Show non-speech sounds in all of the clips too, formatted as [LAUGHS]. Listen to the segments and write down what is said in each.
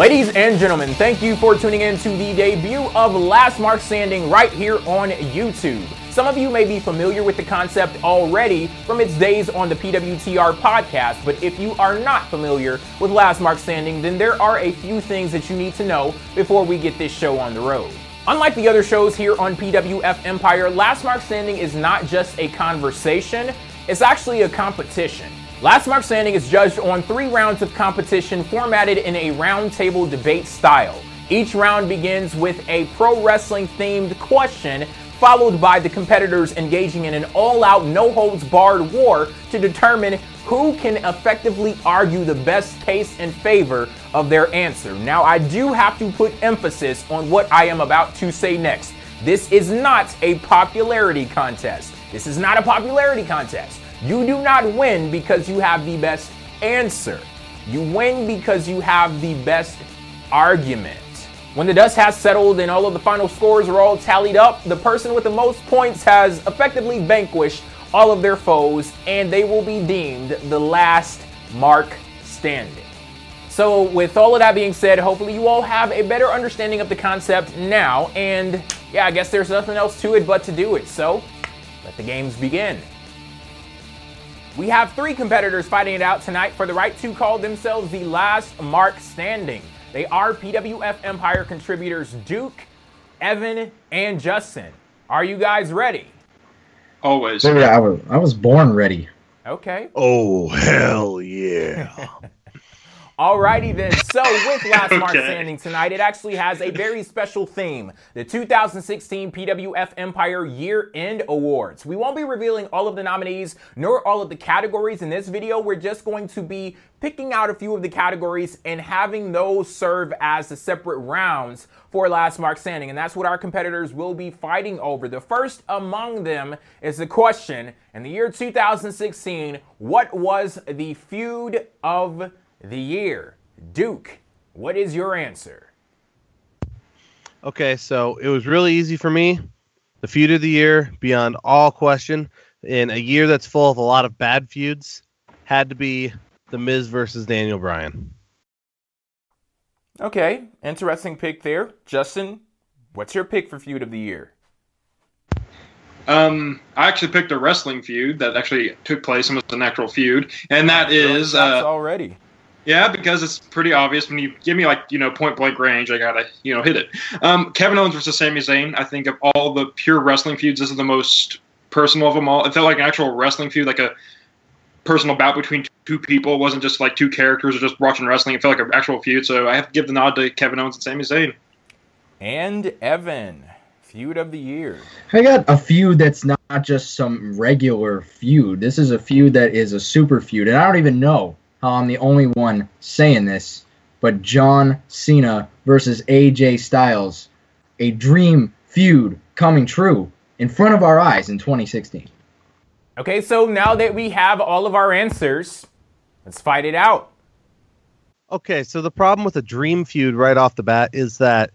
Ladies and gentlemen, thank you for tuning in to the debut of Last Mark Standing right here on YouTube. Some of you may be familiar with the concept already from its days on the PWTR podcast, but if you are not familiar with Last Mark Standing, then there are a few things that you need to know before we get this show on the road. Unlike the other shows here on PWF Empire, Last Mark Standing is not just a conversation, it's actually a competition. Last Mark Standing is judged on three rounds of competition formatted in a roundtable debate style. Each round begins with a pro wrestling themed question, followed by the competitors engaging in an all out, no holds barred war to determine who can effectively argue the best case in favor of their answer. Now, I do have to put emphasis on what I am about to say next. This is not a popularity contest. This is not a popularity contest. You do not win because you have the best answer. You win because you have the best argument. When the dust has settled and all of the final scores are all tallied up, the person with the most points has effectively vanquished all of their foes and they will be deemed the last mark standing. So, with all of that being said, hopefully you all have a better understanding of the concept now. And yeah, I guess there's nothing else to it but to do it. So, let the games begin. We have three competitors fighting it out tonight for the right to call themselves the last mark standing. They are PWF Empire contributors Duke, Evan, and Justin. Are you guys ready? Always. I was, I was born ready. Okay. Oh, hell yeah. [LAUGHS] Alrighty then. So with [LAUGHS] Last Mark Okay. Standing tonight, it actually has a very special theme: the 2016 PWF Empire Year End Awards. We won't be revealing all of the nominees nor all of the categories in this video. We're just going to be picking out a few of the categories and having those serve as the separate rounds for Last Mark Standing, and that's what our competitors will be fighting over. The first among them is the question: In the year 2016, what was the feud of the year. Duke, what is your answer? Okay, so it was really easy for me. The feud of the year, beyond all question, in a year that's full of a lot of bad feuds, had to be The Miz versus Daniel Bryan. Okay, interesting pick there. Justin, what's your pick for feud of the year? Um, I actually picked a wrestling feud that actually took place and was an actual feud, and that is That's uh, already. Yeah, because it's pretty obvious when you give me like you know point blank range, I gotta you know hit it. Um, Kevin Owens versus Sami Zayn. I think of all the pure wrestling feuds, this is the most personal of them all. It felt like an actual wrestling feud, like a personal bout between two people. It wasn't just like two characters or just watching wrestling. It felt like an actual feud. So I have to give the nod to Kevin Owens and Sami Zayn. And Evan, feud of the year. I got a feud that's not just some regular feud. This is a feud that is a super feud, and I don't even know how I'm the only one saying this, but John Cena versus AJ Styles, a dream feud coming true in front of our eyes in 2016. Okay, so now that we have all of our answers, let's fight it out. Okay, so the problem with a dream feud right off the bat is that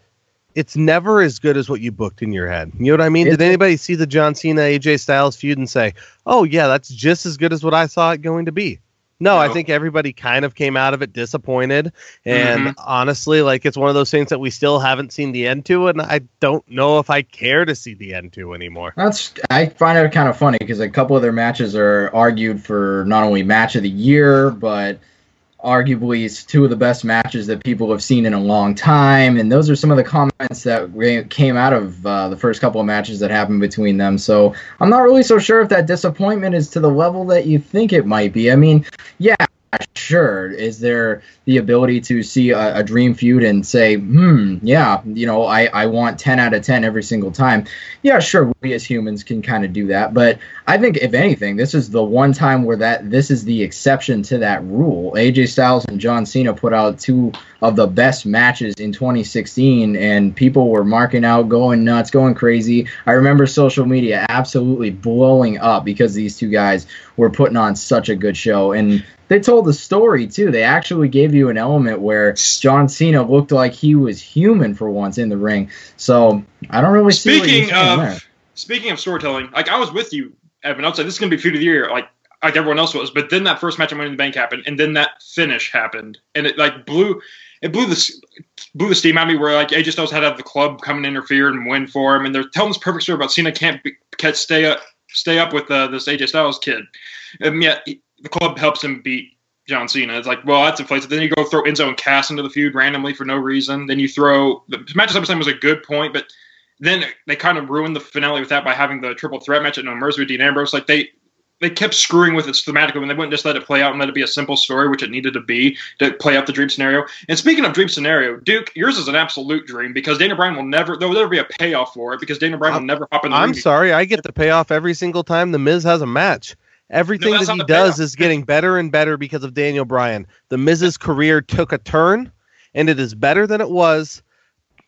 it's never as good as what you booked in your head. You know what I mean? Did anybody see the John Cena AJ Styles feud and say, "Oh yeah, that's just as good as what I saw it going to be"? No, I think everybody kind of came out of it disappointed, and Mhm. honestly, like it's one of those things that we still haven't seen the end to, and I don't know if I care to see the end to anymore. That's I find it kind of funny because a couple of their matches are argued for not only match of the year, but arguably it's two of the best matches that people have seen in a long time. And those are some of the comments that came out of uh, the first couple of matches that happened between them. So I'm not really so sure if that disappointment is to the level that you think it might be. I mean, yeah, sure. Is there the ability to see a, a, dream feud and say, hmm, yeah, you know, I, I want 10 out of 10 every single time? Yeah, sure. We as humans can kind of do that. But I think, if anything, this is the one time where that this is the exception to that rule. AJ Styles and John Cena put out two of the best matches in 2016, and people were marking out, going nuts, going crazy. I remember social media absolutely blowing up because these two guys were putting on such a good show. And they told the story too. They actually gave you an element where John Cena looked like he was human for once in the ring. So I don't really speaking of speaking of storytelling. Like I was with you, Evan. I was like, this is gonna be feud of the year, like like everyone else was. But then that first match at Money in the Bank happened, and then that finish happened, and it like blew it blew the blew the steam out of me. Where like AJ Styles had to have the club come and interfere and win for him, and they're telling this perfect story about Cena can't be, can't stay up stay up with uh, this AJ Styles kid, and yet the club helps him beat John Cena. It's like, well, that's a place. Then you go throw Enzo and Cass into the feud randomly for no reason. Then you throw the match at SummerSlam was a good point, but then they kind of ruined the finale with that by having the triple threat match at No Mercy with Dean Ambrose. Like they they kept screwing with it thematically when they wouldn't just let it play out and let it be a simple story, which it needed to be to play out the dream scenario. And speaking of dream scenario, Duke, yours is an absolute dream because Daniel Bryan will never there will never be a payoff for it because Daniel Bryan will never hop in the I'm sorry, I get the payoff every single time the Miz has a match. Everything No, that he does payoff. is getting better and better because of Daniel Bryan. The Miz's career took a turn, and it is better than it was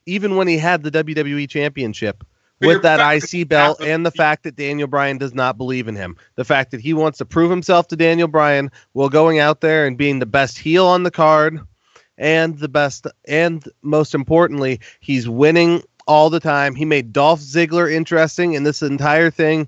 even when he had the WWE Championship with that IC belt and the fact that Daniel Bryan does not believe in him. The fact that he wants to prove himself to Daniel Bryan while going out there and being the best heel on the card and the best and most importantly, he's winning all the time. He made Dolph Ziggler interesting and this entire thing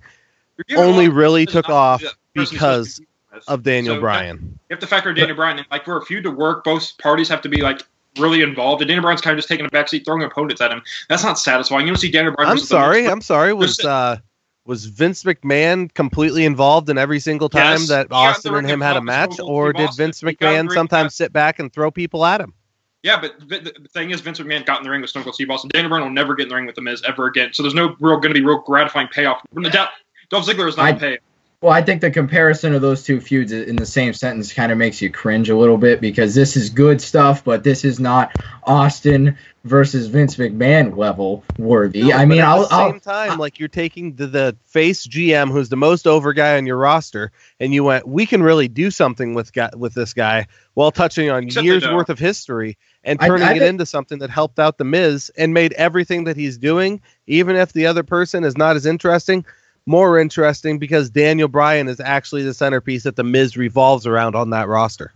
only a lot of really took off the person he's because supposed to be with. of Daniel So, Bryan. You have to factor in Daniel Bryan. Like for a feud to work, both parties have to be like really involved. And Daniel Bryan's kind of just taking a backseat, throwing opponents at him. That's not satisfying. You don't see Daniel Bryan. I'm sorry. Miz, I'm sorry. Was uh was Vince McMahon completely involved in every single time Yes, that he got in Austin and him had a match, or did Austin. Vince He got in the McMahon sometimes sit back and throw people at him? Yeah, but the the thing is, Vince McMahon got in the ring with Stone Cold Steve Austin. Daniel Bryan will never get in the ring with the Miz ever again. So there's no real going to be real gratifying payoff. When the Dol- Dolph Ziggler is not I- a payoff. Well, I think the comparison of those two feuds in the same sentence kind of makes you cringe a little bit because this is good stuff, but this is not Austin versus Vince McMahon level worthy. No, I mean, at I'll, the I'll same time, like you're taking the, the face GM, who's the most over guy on your roster, and you went, we can really do something with guy, with this guy, while touching on years worth of history and I- turning I it think- into something that helped out the Miz and made everything that he's doing, even if the other person is not as interesting, more interesting because Daniel Bryan is actually the centerpiece that the Miz revolves around on that roster.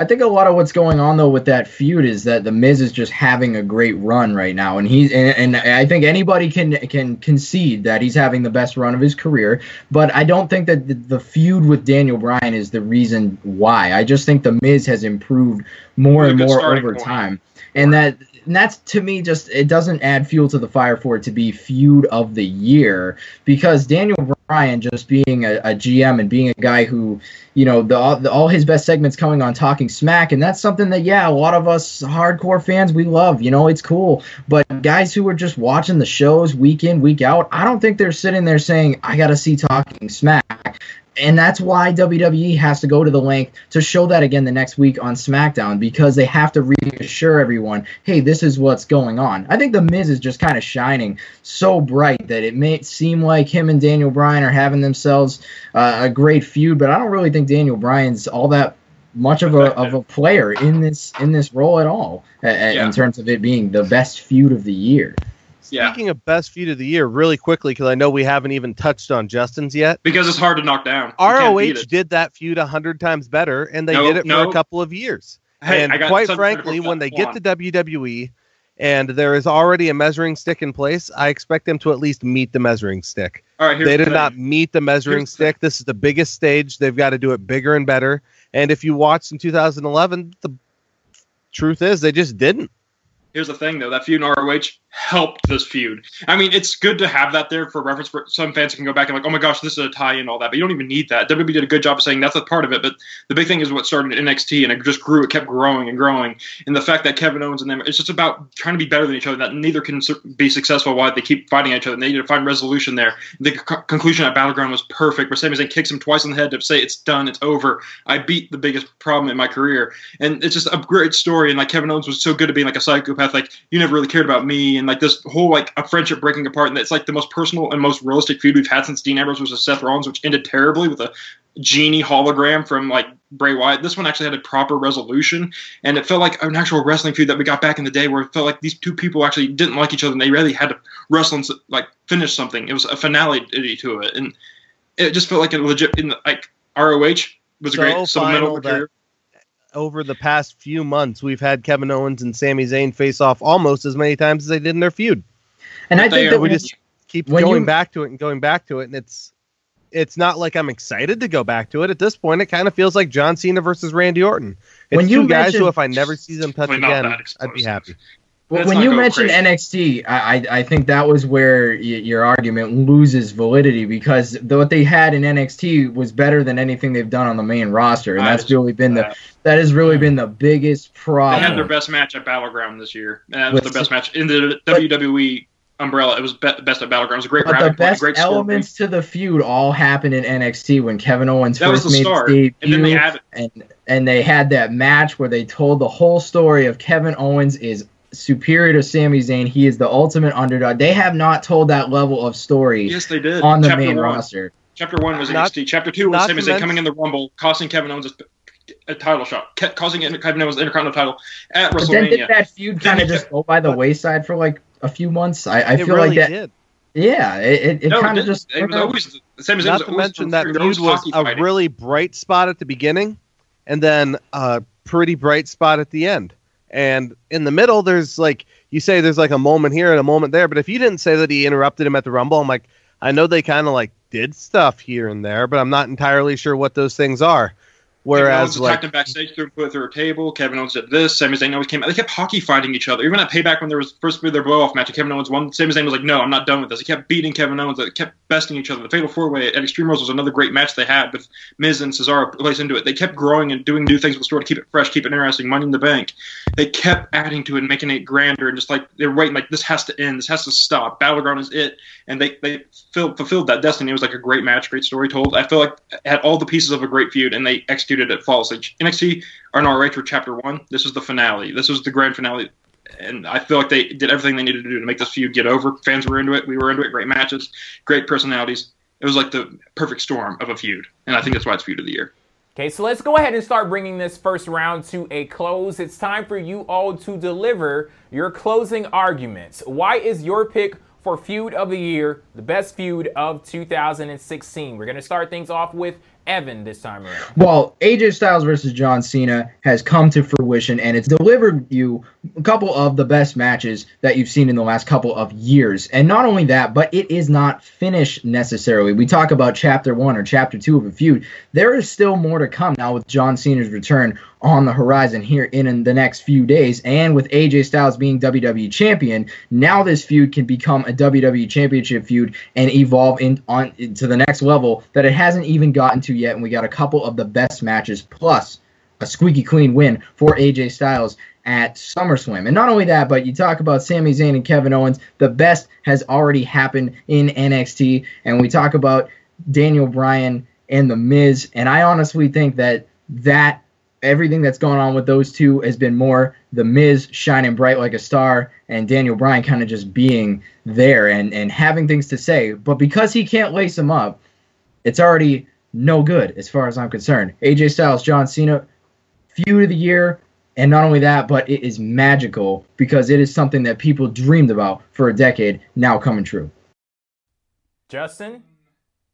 I think a lot of what's going on though with that feud is that the Miz is just having a great run right now, and he's and, and I think anybody can can concede that he's having the best run of his career. But I don't think that the, the feud with Daniel Bryan is the reason why. I just think the Miz has improved more and more over point. time, and that and that's to me just it doesn't add fuel to the fire for it to be feud of the year because Daniel Bryan just being a, a GM and being a guy who you know the, the all his best segments coming on talking smack and that's something that yeah a lot of us hardcore fans we love you know it's cool. But guys who are just watching the shows week in week out i don't think they're sitting there saying i gotta see talking smack and that's why WWE has to go to the length to show that again the next week on SmackDown because they have to reassure everyone, hey, this is what's going on. I think The Miz is just kind of shining so bright that it may seem like him and Daniel Bryan are having themselves uh, a great feud, but I don't really think Daniel Bryan's all that much of a of a player in this in this role at all uh, Yeah. in terms of it being the best feud of the year. Yeah, Speaking of best feud of the year, really quickly, because I know we haven't even touched on Justin's yet. because it's hard to knock down. You can't beat ROH did that feud a hundred times better, and they No, did it for a couple of years. Hey, and quite frankly, when they get to WWE and there is already a measuring stick in place, I expect them to at least meet the measuring stick. All right, they did thing. not meet the measuring Here's the stick. This is the biggest stage. They've got to do it bigger and better. And if you watched in 2011, the truth is they just didn't. Here's the thing, though. That feud in ROH helped this feud. I mean, it's good to have that there for reference. For some fans can go back and like, oh my gosh, this is a tie and all that. But you don't even need that. WWE did a good job of saying that's a part of it. But the big thing is what started NXT, and it just grew. It kept growing and growing. And the fact that Kevin Owens and them, it's just about trying to be better than each other. That neither can be successful while they keep fighting each other. And they need to find resolution there. The c- conclusion at Battleground was perfect. Where Sami Zayn kicks him twice on the head to say it's done, it's over. I beat the biggest problem in my career, and it's just a great story. And like Kevin Owens was so good at being like a psychopath. Like you never really cared about me, and like this whole like a friendship breaking apart, and it's like the most personal and most realistic feud we've had since Dean Ambrose versus Seth Rollins, which ended terribly with a genie hologram from like Bray Wyatt. This one actually had a proper resolution, and it felt like an actual wrestling feud that we got back in the day, where it felt like these two people actually didn't like each other, and they really had to wrestle and like finish something. It was a finale to it, and it just felt like a legit in the, like ROH was a great supplemental final that-. Over the past few months, we've had Kevin Owens and Sami Zayn face off almost as many times as they did in their feud. And I But they think are- that we when just keep going you- back to it and going back to it, and it's it's not like I'm excited to go back to it. At this point, it kind of feels like John Cena versus Randy Orton. It's When two you guys who, if I never see them touch again, I'd be happy. Let's when you mentioned crazy. NXT, I, I I think that was where y- your argument loses validity because the, what they had in NXT was better than anything they've done on the main roster, and I that's really been with the that. that has really been the biggest problem. They had their best match at Battleground this year, that was With- the best match in the WWE umbrella. It was be- best at Battleground. It was a great But the best great elements to the feud all happened in NXT when Kevin Owens That was first the made start, his and then they debut, and and they had that match where they told the whole story of Kevin Owens is superior to Sami Zayn. He is the ultimate underdog. They have not told that level of story Yes, they did on the Chapter main one. roster. Chapter one was Not- NXT. Chapter two was Sami Zayn coming in the Rumble, costing Kevin Owens a, a title shot, ca- causing Kevin Owens the Intercontinental title at But then did that feud kind of just go by the wayside for like a few months? I, I it feel really like that. did. Yeah, it, it, it no, kind of just. it was always Sami Zayn Not to mention that there was feud was a fighting. really bright spot at the beginning, and then a pretty bright spot at the end. And in the middle, there's like you say, there's like a moment here and a moment there. But if you didn't say that he interrupted him at the Rumble, I'm like, I know they kind of like did stuff here and there, but I'm not entirely sure what those things are. Kevin Owens Whereas, attacked like, him backstage, threw him put through a table. Kevin Owens did this. Sami Zayn always came out. They kept hockey fighting each other. Even at Payback, when there was be their blow off match, Kevin Owens won. Sami Zayn was like, "No, I'm not done with this." He kept beating Kevin Owens. They kept besting each other. The Fatal Four Way at Extreme Rules was another great match they had with Miz and Cesaro placed into it. They kept growing and doing new things with the story to keep it fresh, keep it interesting. Money in the Bank. They kept adding to it, and making it grander, and just like they're waiting, like this has to end. This has to stop. Battleground is it, and they they filled, fulfilled that destiny. It was like a great match, great story told. I feel like it had all the pieces of a great feud, and they executed it flawlessly. NXT are no for chapter one. This was the finale. This was the grand finale. And I feel like they did everything they needed to do to make this feud get over. Fans were into it. We were into it. Great matches, great personalities. It was like the perfect storm of a feud. And I think that's why it's feud of the year. Okay, so let's go ahead and start bringing this first round to a close. It's time for you all to deliver your closing arguments. Why is your pick for feud of the year the best feud of 2016? We're going to start things off with Evan this time around. Well, AJ Styles versus John Cena has come to fruition, and it's delivered you a couple of the best matches that you've seen in the last couple of years. And not only that, but it is not finished necessarily. We talk about chapter one or chapter two of a feud. There is still more to come now with John Cena's return on the horizon here in, in the next few days. And with AJ Styles being WWE champion, now this feud can become a WWE championship feud and evolve in, on the next level that it hasn't even gotten to yet. And we got a couple of the best matches plus a squeaky clean win for AJ Styles at SummerSlam. And not only that, but you talk about Sami Zayn and Kevin Owens, the best has already happened in NXT. And we talk about Daniel Bryan and The Miz. And I honestly think that that everything that's gone on with those two has been more The Miz shining bright like a star and Daniel Bryan kind of just being there and, and having things to say. But because he can't lace them up, it's already no good as far as I'm concerned. AJ Styles, John Cena, feud of the year. And not only that, but it is magical because it is something that people dreamed about for a decade now coming true. Justin?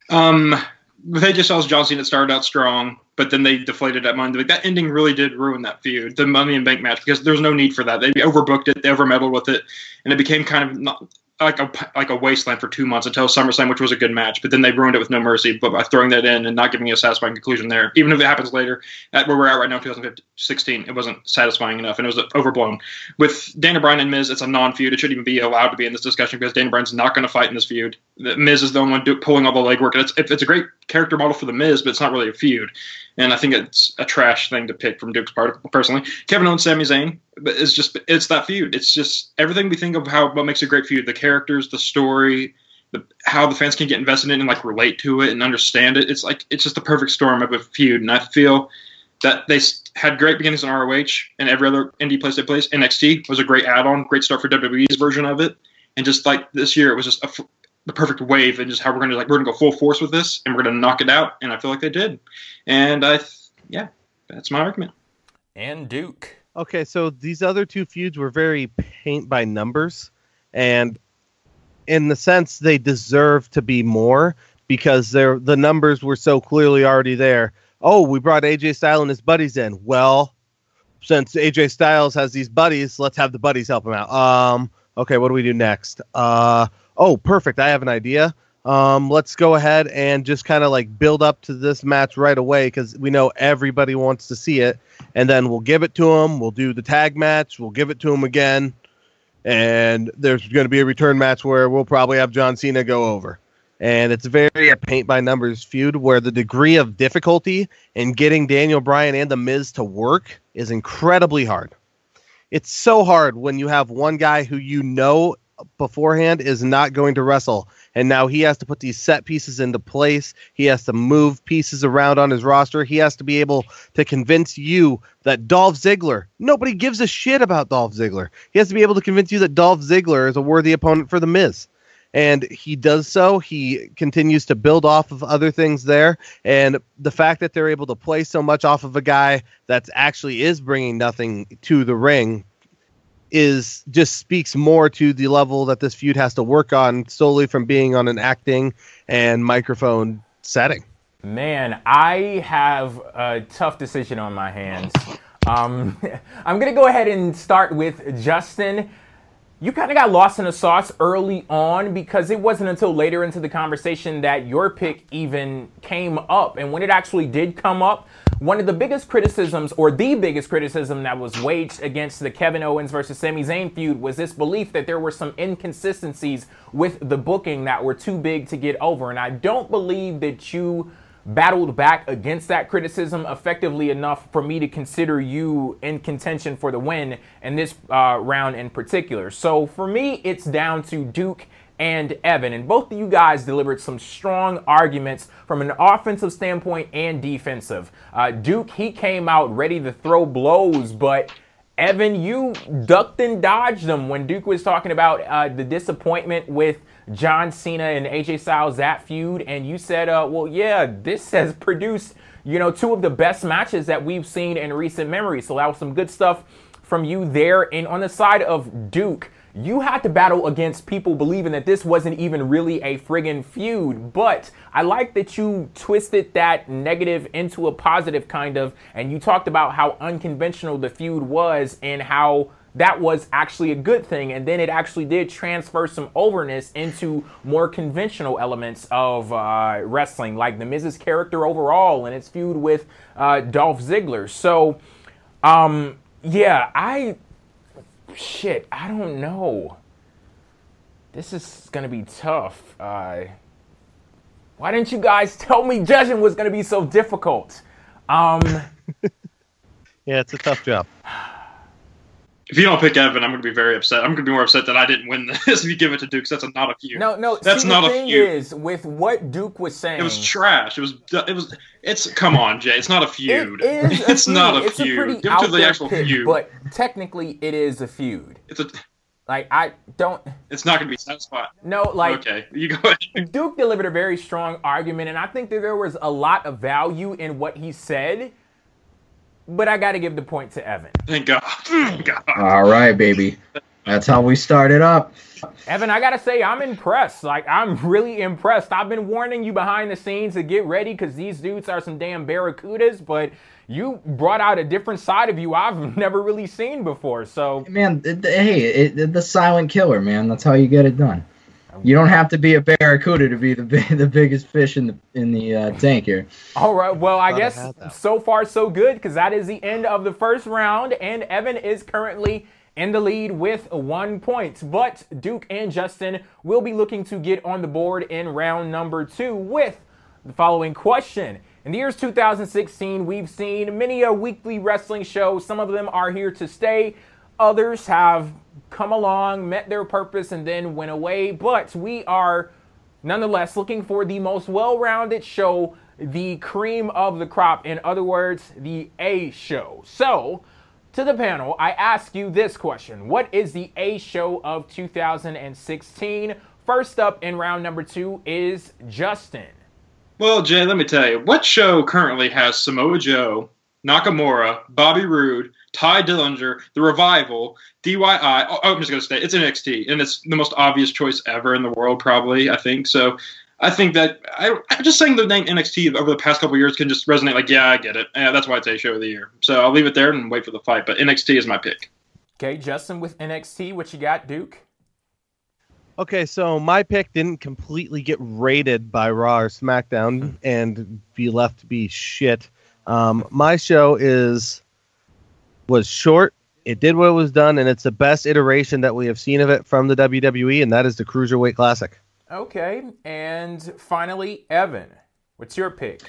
Um, with AJ Styles John Cena, it started out strong, but then they deflated that money. That ending really did ruin that feud, the Money in Bank match, because there's no need for that. They overbooked it, they overmeddled with it, and it became kind of not like a like a wasteland for two months until SummerSlam, which was a good match. But then they ruined it with No Mercy, but by throwing that in and not giving a satisfying conclusion there, even if it happens later, at where we're at right now, 2016, it wasn't satisfying enough, and it was overblown. With Daniel Bryan and Miz, it's a non-feud. It shouldn't even be allowed to be in this discussion because Daniel Bryan's not going to fight in this feud. Miz is the only one do, pulling all the legwork, and it's it's a great character model for the Miz, but it's not really a feud. And I think it's a trash thing to pick from Duke's part, personally. Kevin Owens, Sami Zayn, but it's just it's that feud. It's just everything we think of how what makes a great feud: the characters, the story, the, how the fans can get invested in and like relate to it and understand it. It's like it's just the perfect storm of a feud, and I feel that they had great beginnings in ROH and every other indie place they placed. NXT was a great add-on, great start for WWE's version of it, and just like this year, it was just a, the perfect wave and just how we're going to like we're going to go full force with this and we're going to knock it out, and I feel like they did, and I yeah, that's my argument. And Duke. Okay, so these other two feuds were very paint by numbers, and in the sense they deserve to be more because they're the numbers were so clearly already there. Oh, we brought AJ Styles and his buddies in. Well, since AJ Styles has these buddies, let's have the buddies help him out. Um, okay, what do we do next? Uh, oh, perfect. I have an idea. Um, let's go ahead and just kind of like build up to this match right away because we know everybody wants to see it, and then we'll give it to them. We'll do the tag match. We'll give it to them again, and there's going to be a return match where we'll probably have John Cena go over. And it's very a paint by numbers feud where the degree of difficulty in getting Daniel Bryan and The Miz to work is incredibly hard. It's so hard when you have one guy who you know beforehand is not going to wrestle. And now he has to put these set pieces into place. He has to move pieces around on his roster. He has to be able to convince you that Dolph Ziggler nobody gives a shit about Dolph Ziggler. He has to be able to convince you that Dolph Ziggler is a worthy opponent for the Miz. And he does so. He continues to build off of other things there. And the fact that they're able to play so much off of a guy that actually is bringing nothing to the ring is just speaks more to the level that this feud has to work on solely from being on an acting and microphone setting. Man, I have a tough decision on my hands. Um, [LAUGHS] I'm going to go ahead and start with Justin. You kind of got lost in the sauce early on because it wasn't until later into the conversation that your pick even came up. And when it actually did come up, one of the biggest criticisms, or the biggest criticism that was waged against the Kevin Owens versus Sami Zayn feud was this belief that there were some inconsistencies with the booking that were too big to get over. And I don't believe that you battled back against that criticism effectively enough for me to consider you in contention for the win in this uh, round in particular. So for me, it's down to Duke and Evan. And both of you guys delivered some strong arguments from an offensive standpoint and defensive. Uh, Duke, he came out ready to throw blows, but Evan, you ducked and dodged them when Duke was talking about uh, the disappointment with John Cena and AJ Styles that feud, and you said, uh, "Well, yeah, this [LAUGHS] has produced, you know, two of the best matches that we've seen in recent memory." So that was some good stuff from you there. And on the side of Duke, you had to battle against people believing that this wasn't even really a friggin' feud. But I like that you twisted that negative into a positive kind of, and you talked about how unconventional the feud was and how that was actually a good thing. And then it actually did transfer some overness into more conventional elements of uh, wrestling, like the Miz's character overall and its feud with uh, Dolph Ziggler. So, um, yeah, I shit, I don't know. This is gonna be tough. Uh, why didn't you guys [LAUGHS] tell me judging was gonna be so difficult? Um, [LAUGHS] yeah, it's a tough job. If you don't pick Evan, I'm going to be very upset. I'm going to be more upset that I didn't win [LAUGHS] this if you give it to Duke. That's a, not a feud. No, no. That's see, not the a thing feud. Is with what Duke was saying, it was trash. It was. It was. It's. Come on, Jay. It's not a feud. It is. A [LAUGHS] it's feud. not a it's feud. A pretty give it to the actual pick, feud. But technically, it is a feud. It's a. Like I don't. It's not going to be satisfying. No, like okay, you go ahead. [LAUGHS] Duke delivered a very strong argument, and I think that there was a lot of value in what he said. But I got to give the point to Evan. Thank God. Thank God. All right, baby. That's how we started up. Evan, I gotta say, I'm impressed. Like, I'm really impressed. I've been warning you behind the scenes to get ready because these dudes are some damn barracudas, but you brought out a different side of you I've [LAUGHS] never really seen before. So, Man, it- hey, it, the silent killer, man. That's how you get it done. You don't have to be a barracuda to be the [LAUGHS] the biggest fish in the in the uh, tank here. all right. Well, I I guess had so far so good because that is the end of the first round, and Evan is currently in the lead with one point. But Duke and Justin will be looking to get on the board in round number two with the following question. In the years 2016, we've seen many a weekly wrestling show. Some of them are here to stay. Others have come along, met their purpose, and then went away. But we are nonetheless looking for the most well-rounded show, the cream of the crop. In other words, the A show. So, to the panel, I ask you this question: What is the A show of 2016? First up in round number two is Justin. Well, Jay, let me tell you, what show currently has Samoa Joe, Nakamura, Bobby Roode, Tye Dillinger, The Revival, DYI? Oh, oh, I'm just going to say it's NXT, and it's the most obvious choice ever in the world, probably, I think. So I think that I, I'm just saying the name NXT over the past couple of years can just resonate like, yeah, I get it. Yeah, that's why it's a show of the year. So I'll leave it there and wait for the fight, but NXT is my pick. Okay, Justin with NXT. What you got, Duke? Okay, so my pick didn't completely get raided by Raw or SmackDown hmm. and be left to be shit. Um, my show is was short. It did what it was done, and it's the best iteration that we have seen of it from the WWE, and that is the Cruiserweight Classic. Okay, and finally, Evan. What's your pick?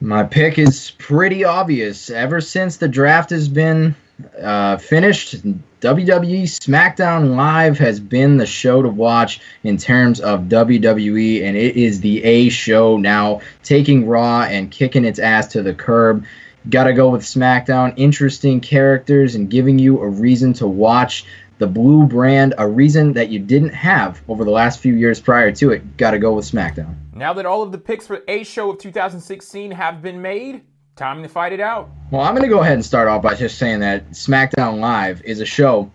My pick is pretty obvious. Ever since the draft has been uh, finished, WWE SmackDown Live has been the show to watch in terms of WWE, and it is the A show now, taking Raw and kicking its ass to the curb. Gotta go with SmackDown. Interesting characters and giving you a reason to watch the blue brand, a reason that you didn't have over the last few years prior to it. Gotta go with SmackDown. Now that all of the picks for A show of 2016 have been made, time to fight it out. Well, I'm going to go ahead and start off by just saying that SmackDown Live is a show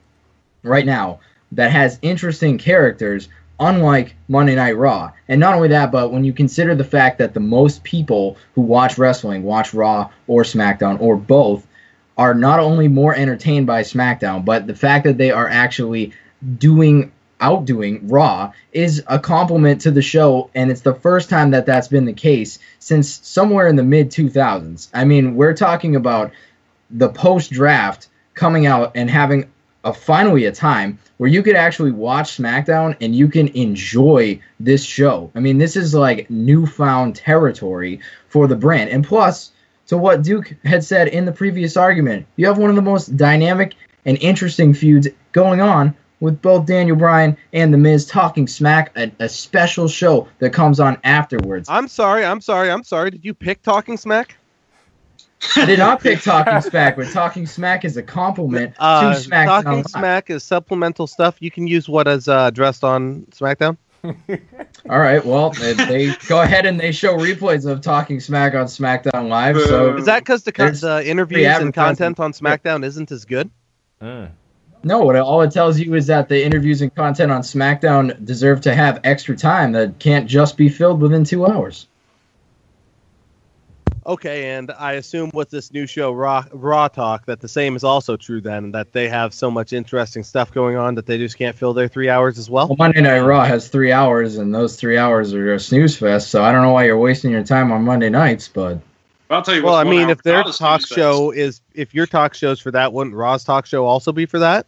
right now that has interesting characters, unlike Monday Night Raw. And not only that, but when you consider the fact that the most people who watch wrestling watch Raw or SmackDown or both are not only more entertained by SmackDown, but the fact that they are actually doing outdoing Raw is a compliment to the show, and it's the first time that that's been the case since somewhere in the mid 2000s. I mean, we're talking about the post draft coming out and having a finally a time where you could actually watch SmackDown and you can enjoy this show. I mean, this is like newfound territory for the brand. And plus, to what Duke had said in the previous argument, you have one of the most dynamic and interesting feuds going on with both Daniel Bryan and The Miz talking smack, a, a special show that comes on afterwards. I'm sorry, I'm sorry, I'm sorry. Did you pick Talking Smack? I did not pick Talking Smack, but Talking Smack is a compliment Uh, to SmackDown. Talking Live. Smack is supplemental stuff. You can use what is uh, addressed on SmackDown. [LAUGHS] All right, well, they, they go ahead and they show replays of Talking Smack on SmackDown Live. So Is that because the, con- the interviews and content on SmackDown isn't as good? No, what all it tells you is that the interviews and content on SmackDown deserve to have extra time that can't just be filled within two hours. Okay, and I assume with this new show, Raw, Raw Talk, that the same is also true then, that they have so much interesting stuff going on that they just can't fill their three hours as well. Well, Monday Night Raw has three hours, and those three hours are a snooze fest. So I don't know why you're wasting your time on Monday nights, But I'll tell you Well, what. I mean, if their talk show is, if your talk show's for that, wouldn't Raw's talk show also be for that?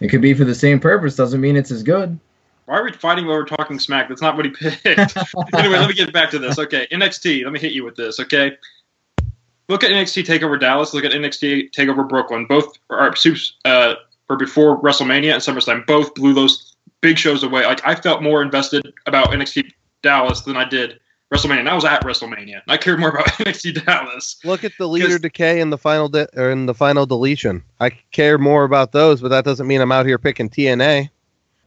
it could be for the same purpose. Doesn't mean it's as good. Why are we fighting over talking smack? That's not what he picked. [LAUGHS] anyway, let me get back to this. Okay, NXT. Let me hit you with this. Okay, look at NXT Takeover Dallas. Look at NXT Takeover Brooklyn. Both are soups. Uh, or before WrestleMania and SummerSlam. Both blew those big shows away. Like I felt more invested about NXT Dallas than I did WrestleMania. I was at WrestleMania. I cared more about [LAUGHS] NXT Dallas. Look at the leader decay and the final de- or in the final deletion. I care more about those, but that doesn't mean I'm out here picking TNA.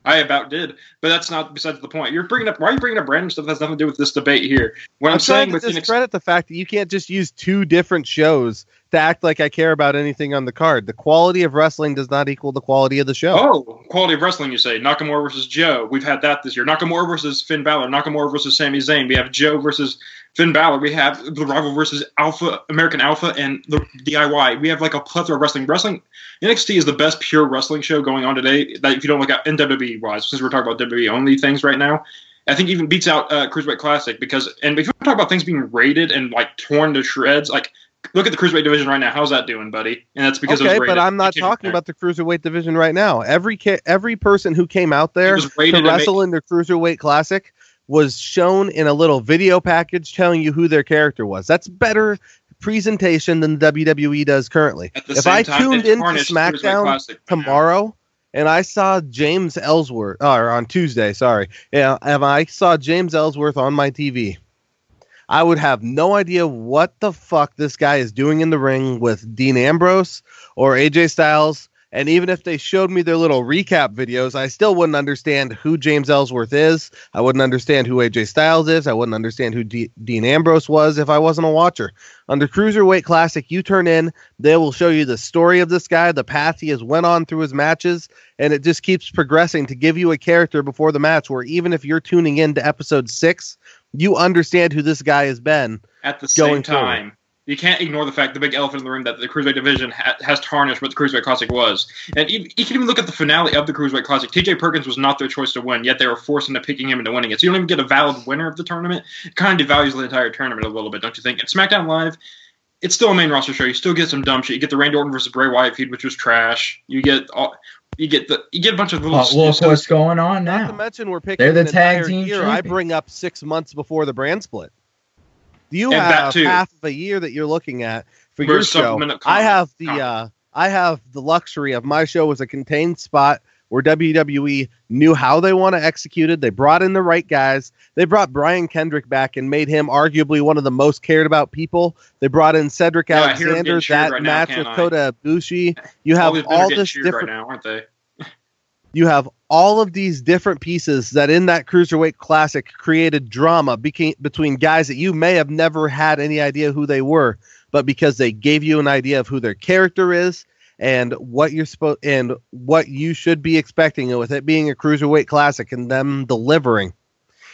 I about did, but that's not besides the point. You're bringing up why are you bringing up random stuff that has nothing to do with this debate here? What I'm, I'm saying trying with to NXT, discredit the fact that you can't just use two different shows to act like I care about anything on the card. The quality of wrestling does not equal the quality of the show. Oh, quality of wrestling, you say? Nakamura versus Joe. We've had that this year. Nakamura versus Finn Balor. Nakamura versus Sami Zayn. We have Joe versus Finn Balor. We have the Revival versus Alpha American Alpha and the DIY. We have like a plethora of wrestling. Wrestling NXT is the best pure wrestling show going on today. That if you don't look at in WWE wise, since we're talking about WWE only things right now, I think even beats out uh, Cruiserweight Classic because. And if you talk about things being rated and like torn to shreds, like look at the cruiserweight division right now. How's that doing, buddy? And that's because okay, it was but I'm not talking about the cruiserweight division right now. Every ca- every person who came out there to wrestle in the cruiserweight classic was shown in a little video package telling you who their character was. That's better presentation than the WWE does currently. If I time, tuned into tarnished the Cruiserweight SmackDown now. tomorrow and I saw James Ellsworth, uh, or on Tuesday, sorry, yeah, and I saw James Ellsworth on my TV. I would have no idea what the fuck this guy is doing in the ring with Dean Ambrose or AJ Styles. And even if they showed me their little recap videos, I still wouldn't understand who James Ellsworth is. I wouldn't understand who AJ Styles is. I wouldn't understand who D- Dean Ambrose was if I wasn't a watcher. Under Cruiserweight Classic, you turn in, they will show you the story of this guy, the path he has went on through his matches, and it just keeps progressing to give you a character before the match where even if you're tuning in to episode six, you understand who this guy has been. At the same time, you can't ignore the fact, the big elephant in the room, that the Cruiserweight division ha- has tarnished what the Cruiserweight Classic was. And you, you can even look at the finale of the Cruiserweight Classic. TJ Perkins was not their choice to win, yet they were forced into picking him into winning it. So you don't even get a valid winner of the tournament. It kind of devalues the entire tournament a little bit, don't you think? And SmackDown Live, it's still a main roster show. You still get some dumb shit. You get the Randy Orton versus Bray Wyatt feud, which was trash. You get all. You get the you get a bunch of little. Look stuff- what's going on now? Not to mention we're picking They're the an tag team year. I bring up six months before the brand split. Do you And have half of a year that you're looking at for For your show. supplemental I have the uh, I have the luxury of my show as a contained spot where WWE knew how they want to execute it. They brought in the right guys. They brought Brian Kendrick back and made him arguably one of the most cared about people. They brought in Cedric Yeah, I hear him Alexander. That right match can't with I? Kota Ibushi. You have all this different right now, aren't they? [LAUGHS] you have all of these different pieces that in that cruiserweight classic created drama beca- between guys that you may have never had any idea who they were but because they gave you an idea of who their character is and what you're supposed and what you should be expecting with it being a cruiserweight classic and them delivering.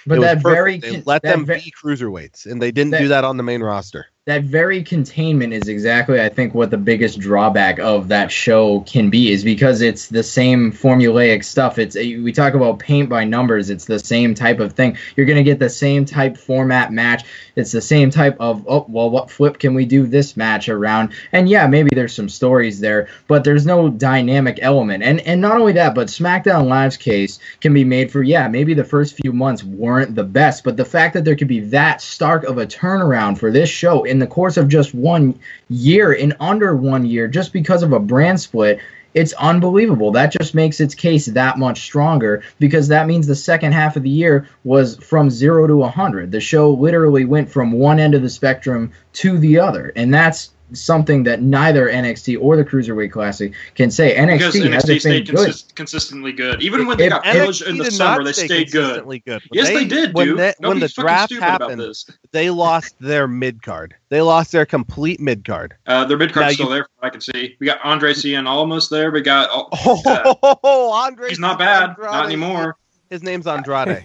But that very they let that them ve- be cruiserweights and they didn't that- do that on the main roster that very containment is exactly I think what the biggest drawback of that show can be is because it's the same formulaic stuff. It's eh, we talk about paint by numbers. It's the same type of thing. You're going to get the same type format match. It's the same type of oh well what flip can we do this match around? And yeah, maybe there's some stories there, but there's no dynamic element. And and not only that, but SmackDown Live's case can be made for yeah, maybe the first few months weren't the best, but the fact that there could be that stark of a turnaround for this show in the course of just one year, in under one year, just because of a brand split, it's unbelievable. That just makes its case that much stronger because that means the second half of the year was from zero to 100. The show literally went from one end of the spectrum to the other. And that's something that neither NXT or the Cruiserweight Classic can say. Because NXT NXT hasn't been stayed good. consistently good. Even when they If got pillaged in the summer, they stay stayed good. consistently good. Yes, they, did, when dude. the- when the draft happened, this. they lost their mid card they lost their complete mid card Uh, their mid card's still you- there, I can see. We got Andre Cien Almas there. We got. [LAUGHS] Oh, Oh, Andre. he's not bad. Andrade. Not anymore. His name's Andrade.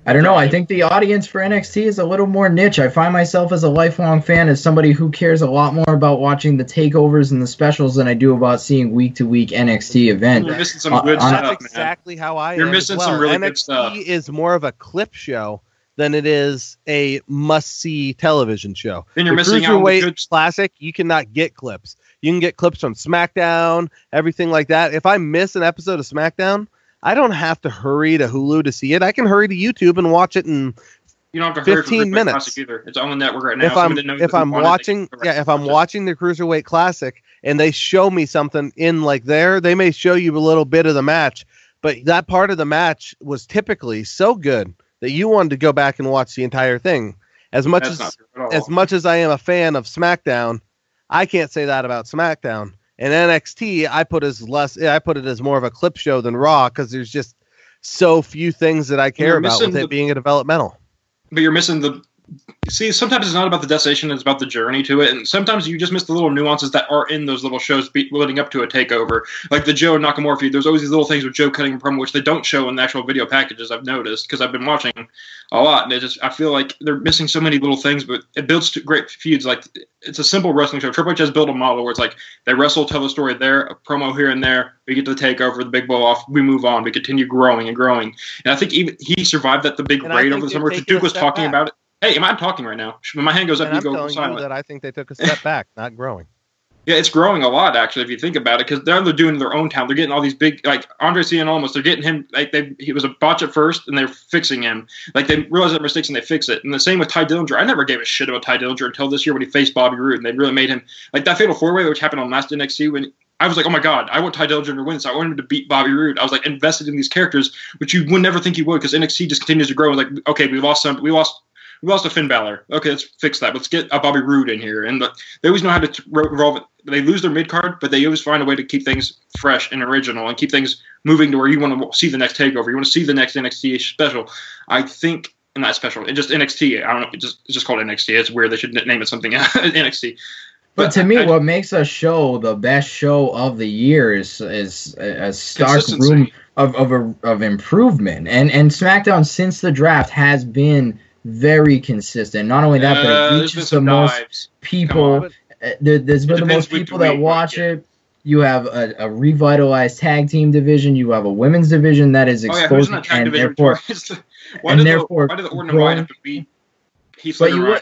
[LAUGHS] I don't know. I think the audience for NXT is a little more niche. I find myself as a lifelong fan, as somebody who cares a lot more about watching the takeovers and the specials than I do about seeing week to week NXT event. You're missing some Uh, good on- stuff, That's man. exactly how I You're am missing as some well. really NXT good stuff. NXT is more of a clip show than it is a must-see television show. Then you're the missing out on the Cruiserweight good Classic, you cannot get clips. You can get clips from SmackDown, everything like that. If I miss an episode of SmackDown, I don't have to hurry to Hulu to see it. I can hurry to YouTube and watch it in You don't have to hurry for 15 minutes. Either. It's on the network right now. if I'm if I'm watching yeah if I'm watching the cruiserweight classic and they show me something in like there they may show you a little bit of the match but that part of the match was typically so good that you wanted to go back and watch the entire thing as much That's as true at all. as much as I am a fan of SmackDown I can't say that about SmackDown and NXT I put as less I put it as more of a clip show than Raw because there's just so few things that I care about with missing it the- being a developmental. But you're missing the see, sometimes it's not about the destination; it's about the journey to it. And sometimes you just miss the little nuances that are in those little shows be- leading up to a takeover, like the Joe Nakamura feud. There's always these little things with Joe cutting a promo, which they don't show in the actual video packages. I've noticed because I've been watching a lot, and it just I feel like they're missing so many little things, but it builds to great feuds. Like it's a simple wrestling show. Triple H has built a model where it's like they wrestle, tell the story there, a promo here and there. We get to the takeover, the big blow off. We move on. We continue growing and growing. And I think even he survived that the big And raid over the summer. Duke was talking back. about it. Hey, am I talking right now? When my hand goes up, And you I'm go telling silent. you that I think they took a step back, not growing. Yeah, it's growing a lot actually if you think about it because they're they're doing their own town. They're getting all these big like Andre Cien Almas. They're getting him like they he was a botch at first and they're fixing him. Like they realize their mistakes and they fix it. And the same with Tye Dillinger. I never gave a shit about Tye Dillinger until this year when he faced Bobby Roode and they really made him like that fatal four way which happened on last NXT when. I was like, oh my god, I want Tye Dillinger to win, so I want him to beat Bobby Roode. I was like invested in these characters, which you would never think you would, because NXT just continues to grow. And Like, okay, we lost some, we lost we lost a Finn Balor. Okay, let's fix that. Let's get a Bobby Roode in here. And the, they always know how to revolve it. They lose their mid card, but they always find a way to keep things fresh and original and keep things moving to where you want to see the next takeover. You want to see the next NXT special. I think not special. It just NXT. I don't know. It just it's just called NXT. It's weird. They should name it something [LAUGHS] NXT. But to me, I- what makes a show the best show of the year is is a, a stark room of of, a, of improvement. And and SmackDown since the draft has been very consistent. Not only that, Uh, but it reaches the most dives. people. Come Uh, there, there's been the most people that watch yeah. it. You have a, a revitalized tag team division. You have a women's division that is Oh yeah, exposing that tag and therefore. [LAUGHS] why and therefore the, why did the Orton growing- have to Heath But you and look- Rhino?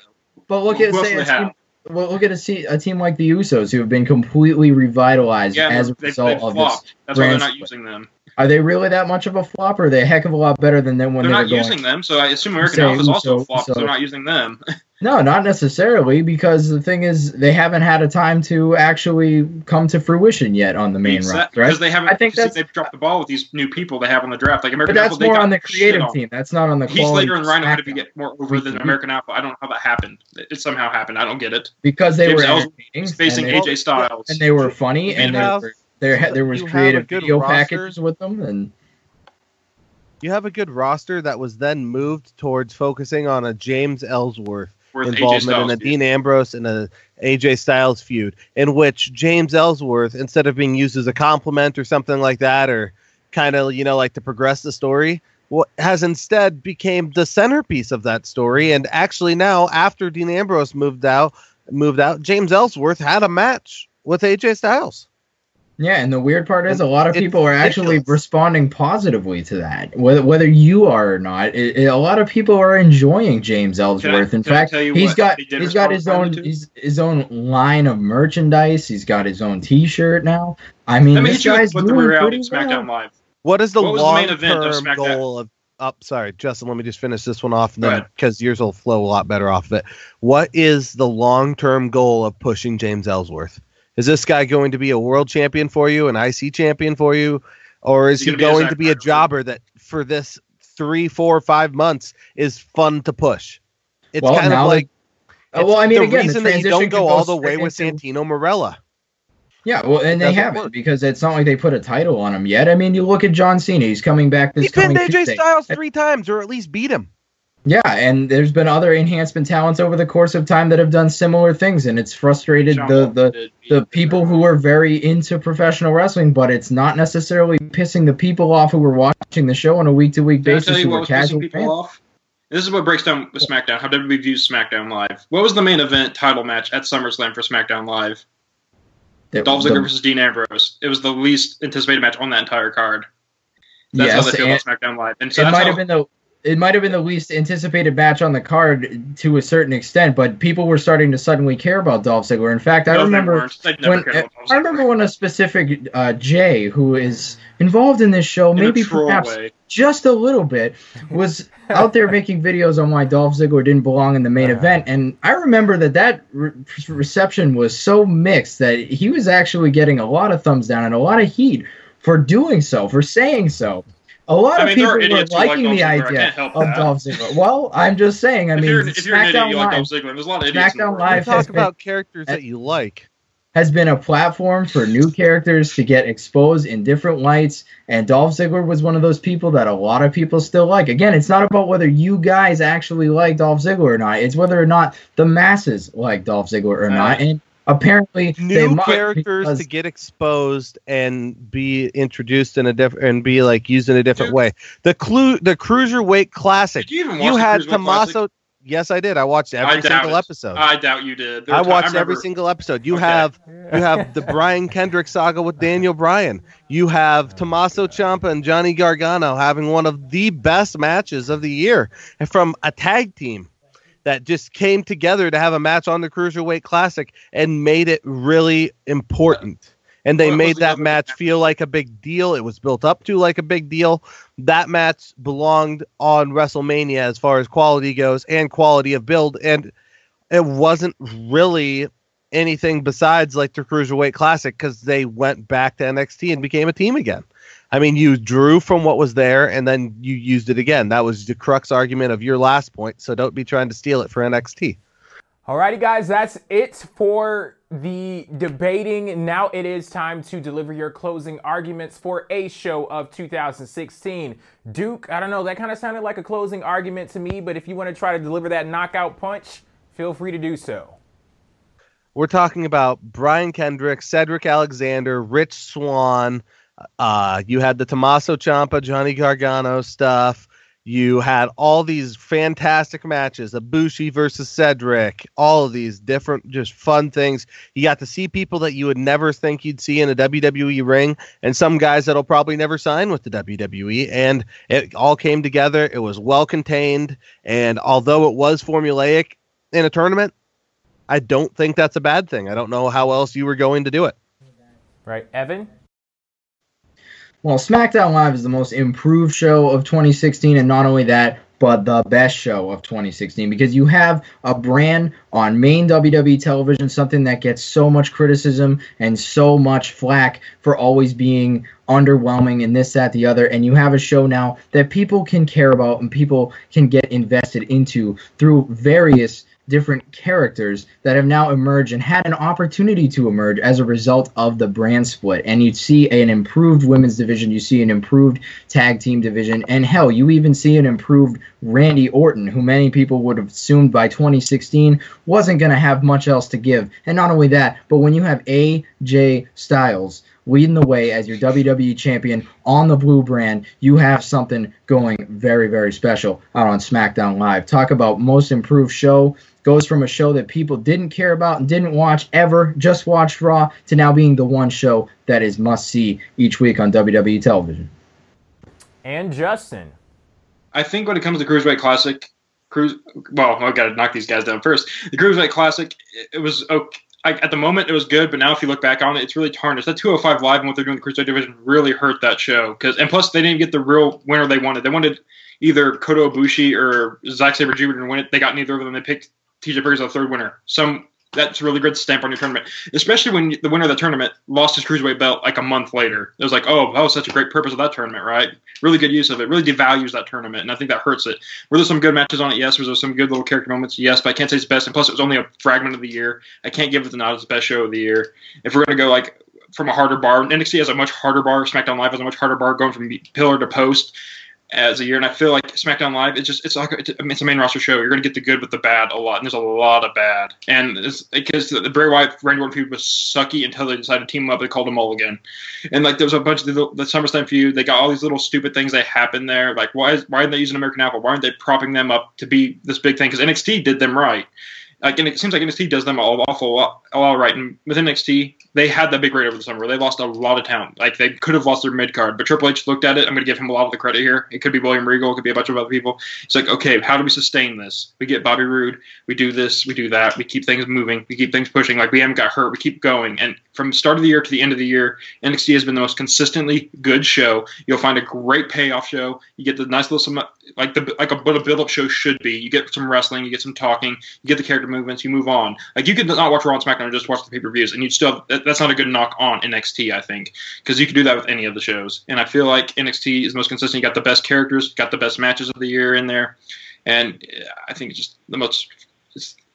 But look at say a team, well, look at a, a team like the Usos who have been completely revitalized Yeah, as a result they of flopped. this. That's why they're not split. using them. Are they really that much of a flop? Or are they a heck of a lot better than them when They're they were not going? using them, so I assume American Say Alpha is also Uso- a flop. So they're not using them. [LAUGHS] No, not necessarily, because the thing is, they haven't had a time to actually come to fruition yet on the main Because roster, because they haven't. I think see, that's- they've dropped the ball with these new people they have on the draft. Like But American that's Alpha, more got on the creative team. That's not on the Heath quality. Slater and Rhino had to SmackDown. get more over than. American Alpha. I don't know how that happened. It somehow happened. I don't get it. because they James were Ellsworth entertaining is facing AJ Styles. and they were funny, and You there, have- were, there ha- there was you creative good video roster. packages with them, and You have a good roster that was then moved towards focusing on a James Ellsworth With AJ involvement in a dude. Dean Ambrose and a AJ Styles feud, in which James Ellsworth, instead of being used as a compliment or something like that, or kind of you know like to progress the story, what has instead became the centerpiece of that story. And actually now, after Dean Ambrose moved out, moved out, James Ellsworth had a match with AJ Styles. Yeah. And the weird part is, a lot of It's people are actually ridiculous. responding positively to that, whether whether you are or not. It, it- a lot of people are enjoying James Ellsworth. In fact, tell you he's what got he did he's got his own finally his, his own line of merchandise. He's got his own T-shirt now. I mean, Let me this guy's with, with the doing reality pretty SmackDown well. Live. What is the What was the long main event of term SmackDown? goal of? Up, sorry, Justin. Let me just finish this one off, and then because yours will flow a lot better off of it. What is the long term goal of pushing James Ellsworth? Is this guy going to be a world champion for you, an IC champion for you, or is he gonna be a going Zack to be a Ryder. jobber that for this three, four, five months is fun to push? It's Well, kind of like Uh, well, I mean, the again, the reason that you transition don't could go all the way with into- Santino Marella. Yeah, well, and they haven't work. because it's not like they put a title on him yet. I mean, you look at John Cena; he's coming back this He pinned coming AJ Tuesday. Styles three times, or at least beat him. Yeah, and there's been other enhancement talents over the course of time that have done similar things, and it's frustrated John the the, the people who are very into professional wrestling, but it's not necessarily pissing the people off who are watching the show on a week to week basis who are casual people fans. off? This is what breaks down with SmackDown. How did WWE views SmackDown Live. What was the main event title match at SummerSlam for SmackDown Live? Dolph Ziggler versus Dean Ambrose. It was the least anticipated match on that entire card. That's yes, how they feel and about SmackDown Live. And so it might how, have been the it might have been the least anticipated match on the card to a certain extent, but people were starting to suddenly care about Dolph Ziggler. In fact, I No, they remember weren't. They never when cared about Dolph I remember when a specific uh, Jay who is involved in this show, In maybe perhaps way. just a little bit, was out there [LAUGHS] making videos on why Dolph Ziggler didn't belong in the main event, and I remember that that re- reception was so mixed that he was actually getting a lot of thumbs down and a lot of heat for doing so, for saying so. A lot I of mean, there people are were idiots who like liking Dolph the idea of that. Dolph Ziggler. Well, I'm just saying. I if mean, you're, if you're an idiot, SmackDown you like Live. Dolph Ziggler. There's a lot of idiots. in the SmackDown. Live Talk been- about characters that you like. has been a platform for new characters to get exposed in different lights. And Dolph Ziggler was one of those people that a lot of people still like. Again, it's not about whether you guys actually like Dolph Ziggler or not. It's whether or not the masses like Dolph Ziggler or not. And apparently, New must characters because- to get exposed and be introduced in a different and be like used in a different Dude. way. The clue, the cruiserweight classic. Did you even watch You the had Cruiserweight Tommaso. Yes, I did. I watched every I single it. episode. I doubt you did. There I were ti- watched every single episode. You Okay. have you have [LAUGHS] the Brian Kendrick saga with Daniel Bryan. You have oh, Tommaso Ciampa and Johnny Gargano having one of the best matches of the year from a tag team that just came together to have a match on the Cruiserweight Classic and made it really important. And they Well, made that another- match feel like a big deal. It was built up to like a big deal. That match belonged on WrestleMania as far as quality goes and quality of build. And it wasn't really anything besides like the Cruiserweight Classic because they went back to NXT and became a team again. I mean, you drew from what was there and then you used it again. That was the crux argument of your last point. So don't be trying to steal it for NXT. Alrighty, guys, that's it for the debating. Now it is time to deliver your closing arguments for a show of 2016. Duke, I don't know, that kind of sounded like a closing argument to me, but if you want to try to deliver that knockout punch, feel free to do so. We're talking about Brian Kendrick, Cedric Alexander, Rich Swann. Uh, you had the Tommaso Ciampa, Johnny Gargano stuff. You had all these fantastic matches, Ibushi versus Cedric, all of these different, just fun things. You got to see people that you would never think you'd see in a WWE ring, and some guys that'll probably never sign with the WWE. And it all came together. It was well contained, and although it was formulaic in a tournament, I don't think that's a bad thing. I don't know how else you were going to do it. Right, Evan? Well, SmackDown Live is the most improved show of 2016, and not only that, but the best show of 2016 because you have a brand on main WWE television, something that gets so much criticism and so much flack for always being underwhelming and this, that, the other. And you have a show now that people can care about and people can get invested into through various different characters that have now emerged and had an opportunity to emerge as a result of the brand split. And you see an improved women's division, you see an improved tag team division, and hell, you even see an improved Randy Orton, who many people would have assumed by 2016 wasn't going to have much else to give. And not only that, but when you have AJ Styles leading the way as your WWE champion on the blue brand, you have something going very, very special out on SmackDown Live. Talk about most improved show. Goes from a show that people didn't care about and didn't watch ever, just watched Raw, to now being the one show that is must see each week on WWE television. And Justin. I think when it comes to Cruiserweight Classic, Cruise. Well, I've got to knock these guys down first. The Cruiserweight Classic, it, it was okay. I, at the moment, it was good, but now if you look back on it, it's really tarnished. That 205 Live and what they're doing in the Cruiserweight division really hurt that show. Cause, and plus, they didn't get the real winner they wanted. They wanted either Kota Ibushi or Zack Sabre Jr. to win it. They got neither of them. They picked TJ as the third winner. Some that's a really good stamp on your tournament, especially when the winner of the tournament lost his cruiserweight belt like a month later. It was like, oh, that was such a great purpose of that tournament, right? Really good use of it. Really devalues that tournament, and I think that hurts it. Were there some good matches on it? Yes. Was there some good little character moments? Yes, but I can't say it's best. And plus, it was only a fragment of the year. I can't give it the nod as the best show of the year. If we're gonna go like from a harder bar, NXT has a much harder bar. SmackDown Live has a much harder bar going from pillar to post as a year, and I feel like SmackDown Live it's just it's like it's, a main roster show. You're gonna get the good with the bad a lot, and there's a lot of bad. And it's because the Bray Wyatt Randy Orton feud was sucky until they decided to team up. They called them all again, and like there was a bunch of the, the SummerSlam feud. They got all these little stupid things that happen there. Like why is why aren't they using American Alpha? Why aren't they propping them up to be this big thing? Because NXT did them right. Like, it seems like NXT does them all awful all right. And with NXT, they had that big rate over the summer. They lost a lot of talent. Like they could have lost their mid card, but Triple H looked at it. I'm going to give him a lot of the credit here. It could be William Regal. It could be a bunch of other people. It's like, okay, how do we sustain this? We get Bobby Roode. We do this. We do that. We keep things moving. We keep things pushing. Like we haven't got hurt. We keep going. And from start of the year to the end of the year, NXT has been the most consistently good show. You'll find a great payoff show. You get the nice little like the like a what a build up show should be. You get some wrestling. You get some talking. You get the character movements. You move on. Like you could not watch Raw and SmackDown and just watch the pay per views, and you'd still that, that's not a good knock on NXT. I think because you could do that with any of the shows, and I feel like NXT is most consistent. You got the best characters, got the best matches of the year in there, and I think it's just the most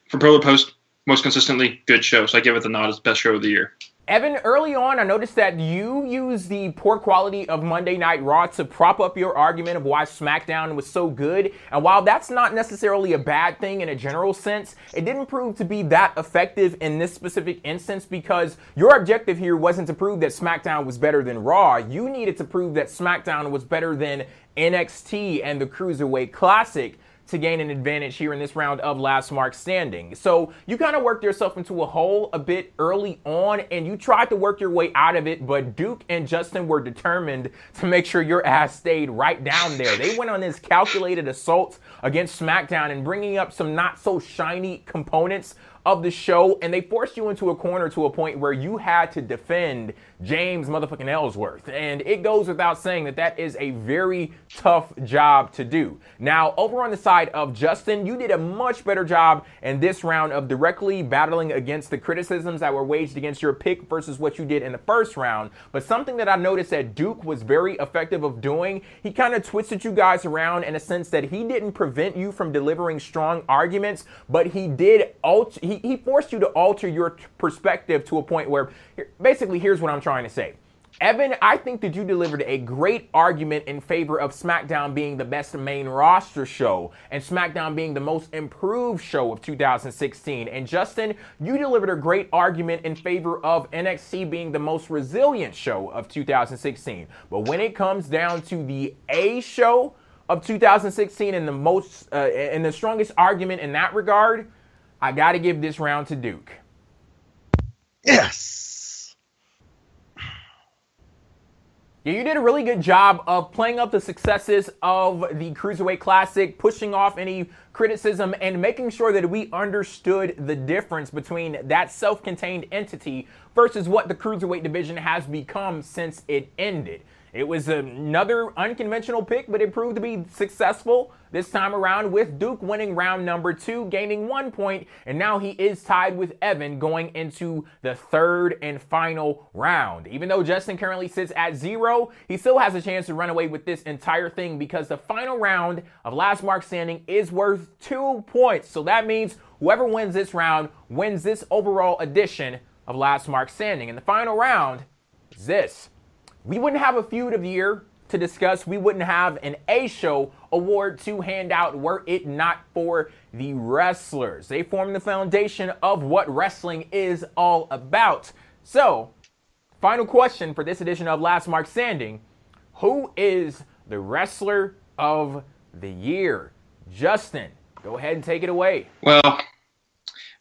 from to post. Most consistently good show. So I give it the nod as best show of the year. Evan, early on, I noticed that you used the poor quality of Monday Night Raw to prop up your argument of why SmackDown was so good. And while that's not necessarily a bad thing in a general sense, it didn't prove to be that effective in this specific instance because your objective here wasn't to prove that SmackDown was better than Raw. You needed to prove that SmackDown was better than NXT and the Cruiserweight Classic to gain an advantage here in this round of last mark standing. So you kind of worked yourself into a hole a bit early on and you tried to work your way out of it, but Duke and Justin were determined to make sure your ass stayed right down there. They went on this calculated assault against SmackDown and bringing up some not so shiny components of the show, and they forced you into a corner to a point where you had to defend James motherfucking Ellsworth. And it goes without saying that that is a very tough job to do. Now, over on the side of Justin, you did a much better job in this round of directly battling against the criticisms that were waged against your pick versus what you did in the first round. But something that I noticed that Duke was very effective of doing, he kind of twisted you guys around in a sense that he didn't prevent you from delivering strong arguments, but he did alter, he, he forced you to alter your perspective to a point where basically here's what I'm trying to say. Evan, I think that you delivered a great argument in favor of SmackDown being the best main roster show and SmackDown being the most improved show of 2016. And Justin, you delivered a great argument in favor of NXT being the most resilient show of 2016. But when it comes down to the A show of 2016 and the most uh, and the strongest argument in that regard, I got to give this round to Duke. Yes. Yeah, you did a really good job of playing up the successes of the Cruiserweight Classic, pushing off any criticism, and making sure that we understood the difference between that self contained entity versus what the Cruiserweight division has become since it ended. It was another unconventional pick, but it proved to be successful this time around with Duke winning round number two, gaining one point, and now he is tied with Evan going into the third and final round. Even though Justin currently sits at zero, he still has a chance to run away with this entire thing because the final round of Last Mark Standing is worth two points. So that means whoever wins this round wins this overall edition of Last Mark Standing. And the final round is this we wouldn't have a feud of the year to discuss. We wouldn't have an A show award to hand out were it not for the wrestlers. They form the foundation of what wrestling is all about. So, final question for this edition of Last Mark Standing Who is the wrestler of the year? Justin, go ahead and take it away. Well,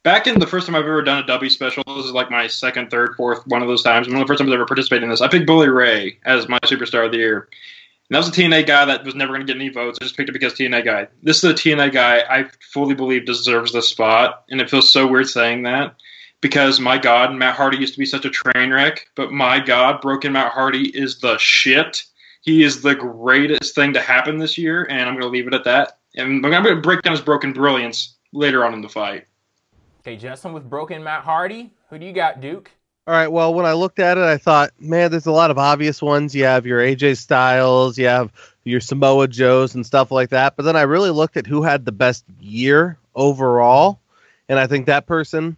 back in the first time I've ever done a a W special, this is like my second, third, fourth one of those times. One of the first times I've ever participated in this. I picked Bully Ray as my superstar of the year. And that was a TNA guy that was never going to get any votes. I just picked it because TNA guy. This is a TNA guy I fully believe deserves this spot, and it feels so weird saying that because my God, Matt Hardy used to be such a train wreck, but my God, Broken Matt Hardy is the shit. He is the greatest thing to happen this year, and I'm going to leave it at that. And I'm going to break down his broken brilliance later on in the fight. Okay, Justin with Broken Matt Hardy. Who do you got, Duke? All right. Well, when I looked at it, I thought, man, there's a lot of obvious ones. You have your AJ Styles, you have your Samoa Joes and stuff like that. But then I really looked at who had the best year overall, and I think that person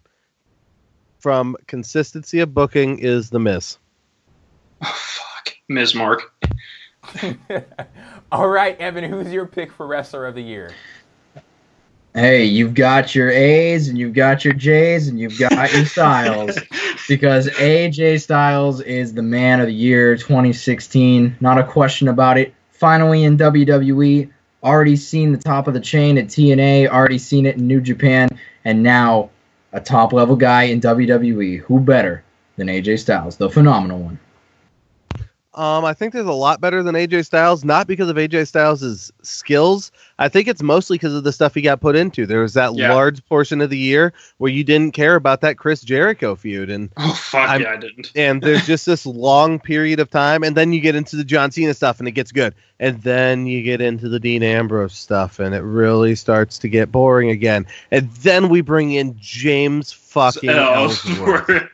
from consistency of booking is the Miz. Oh, fuck, Ms. Mark. [LAUGHS] All right, Evan, who's your pick for wrestler of the year? Hey, you've got your A's and you've got your J's and you've got your [LAUGHS] Styles because AJ Styles is the man of the year 2016. Not a question about it. Finally in WWE, already seen the top of the chain at TNA, already seen it in New Japan, and now a top level guy in WWE. Who better than AJ Styles, the phenomenal one? Um, I think there's a lot better than AJ Styles, not because of AJ Styles' skills. I think it's mostly because of the stuff he got put into. There was that Yeah. large portion of the year where you didn't care about that Chris Jericho feud, and Oh fuck I'm- yeah, I didn't. and there's just this [LAUGHS] long period of time, and then you get into the John Cena stuff, and it gets good, and then you get into the Dean Ambrose stuff, and it really starts to get boring again, and then we bring in James fucking [LAUGHS] Ellsworth.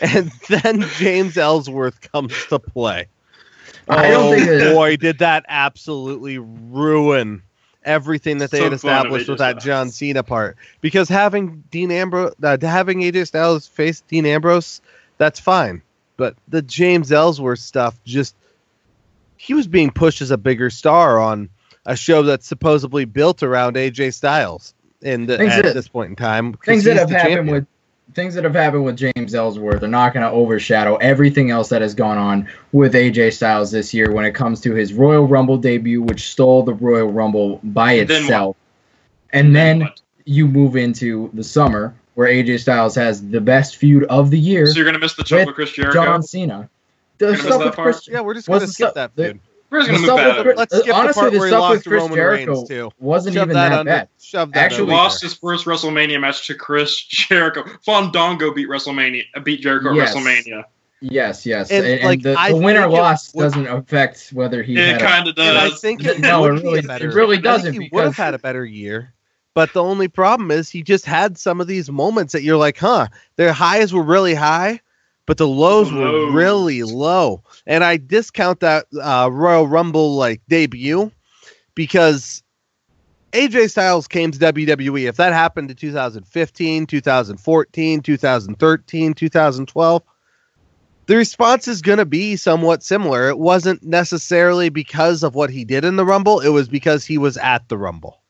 And then James Ellsworth comes to play. I don't oh think that- boy, did that absolutely ruin everything that they So had established with that Styles. John Cena part. Because having Dean Ambrose, uh, having AJ Styles face Dean Ambrose, that's fine. But the James Ellsworth stuff, just he was being pushed as a bigger star on a show that's supposedly built around AJ Styles. And Things at that- this point in time, things that have happened champion. with things that have happened with James Ellsworth are not going to overshadow everything else that has gone on with AJ Styles this year when it comes to his Royal Rumble debut, which stole the Royal Rumble by And then itself. And then what? you move into the summer where AJ Styles has the best feud of the year So you're gonna miss the choke with with Chris Jericho. John Cena. The You're gonna miss stuff with part? Chris, yeah, we're just going to skip stuff- that the- feud. We're just gonna stuff move with past Chris- it. Let's skip the honestly, part the where he stuff lost with to Chris Roman Jericho Reigns, too. wasn't Shove even that that under, bad. shove that Actually, under lost his first WrestleMania match to Chris [LAUGHS] Jericho. Fandango beat WrestleMania, beat Jericho Yes. at WrestleMania. Yes, yes, And, and, and like, the, I the winner think loss would- doesn't affect whether he It had a kind of And I think [LAUGHS] it No, would it really- a better. it really doesn't He would have had a better year, but the only problem is he just had some of these moments that you're like, huh, their highs were really high, but the lows were really low. And I discount that uh, Royal Rumble like debut because AJ Styles came to WWE. If that happened in 2015, 2014, 2013, 2012, the response is going to be somewhat similar. It wasn't necessarily because of what he did in the Rumble, it was because he was at the Rumble.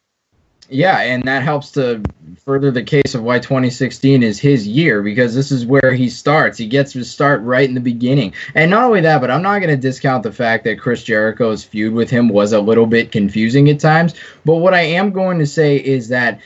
Yeah, and that helps to further the case of why 2016 is his year because this is where he starts. He gets to start right in the beginning. And not only that, but I'm not going to discount the fact that Chris Jericho's feud with him was a little bit confusing at times. But what I am going to say is that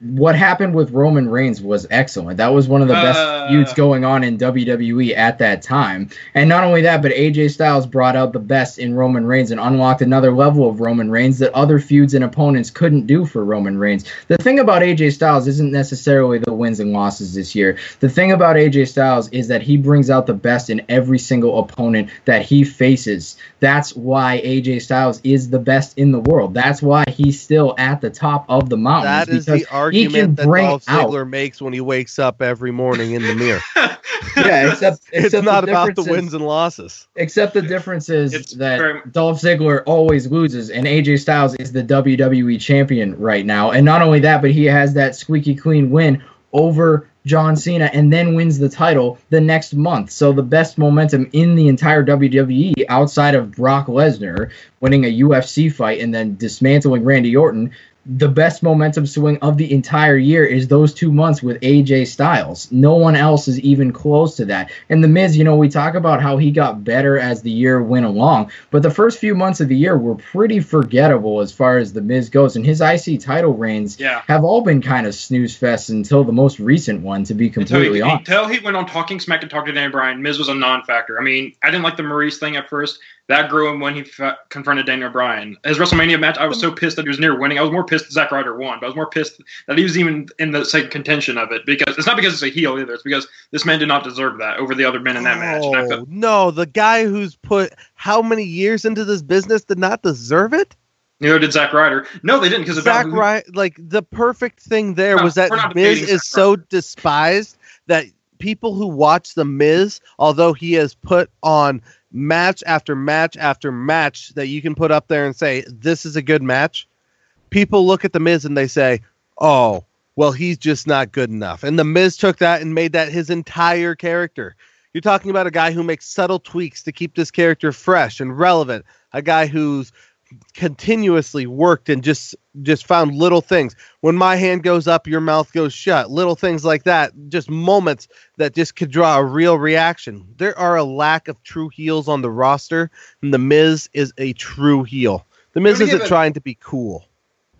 what happened with Roman Reigns was excellent. That was one of the best Uh. feuds going on in WWE at that time. And not only that, but AJ Styles brought out the best in Roman Reigns and unlocked another level of Roman Reigns that other feuds and opponents couldn't do for Roman Reigns. The thing about AJ Styles isn't necessarily the wins and losses this year. The thing about AJ Styles is that he brings out the best in every single opponent that he faces. That's why AJ Styles is the best in the world. That's why he's still at the top of the mountain. That is because the he can argument that bring Dolph out- Ziggler makes when he wakes up every morning in the mirror. [LAUGHS] Yeah, except, [LAUGHS] it's not the about the wins and losses. Except the difference is It's that very- Dolph Ziggler always loses, and AJ Styles is the WWE champion right now. And not only that, but he has that squeaky clean win over John Cena and then wins the title the next month. So the best momentum in the entire WWE outside of Brock Lesnar winning a UFC fight and then dismantling Randy Orton. The best momentum swing of the entire year is those two months with AJ Styles. No one else is even close to that. And The Miz, you know, we talk about how he got better as the year went along, but the first few months of the year were pretty forgettable as far as The Miz goes. And his IC title reigns Yeah. have all been kind of snooze fests until the most recent one, to be Until completely he, honest. until he went on Talking Smack and talked to Daniel Bryan, Miz was a non-factor. I mean, I didn't like the Maryse thing at first. That grew him when he fa- confronted Daniel Bryan. His WrestleMania match, I was so pissed that he was near winning. I was more pissed that Zack Ryder won, but I was more pissed that he was even in the second contention of it because it's not because it's a heel either. It's because this man did not deserve that over the other men in that match. Oh, felt, no, the guy who's put how many years into this business did not deserve it? neither did Zack Ryder. No, they didn't because Zack Ryder, like the perfect thing there No, was that Miz is so despised that people who watch the Miz, although he has put on match after match after match that you can put up there and say this is a good match, people look at the Miz and they say, "Oh, well, he's just not good enough." And the Miz took that and made that his entire character. You're talking about a guy who makes subtle tweaks to keep this character fresh and relevant. A guy who's continuously worked and just just found little things. When my hand goes up, your mouth goes shut. Little things like that. Just moments that just could draw a real reaction. There are a lack of true heels on the roster, and the Miz is a true heel. The Miz Let me give isn't it- trying to be cool.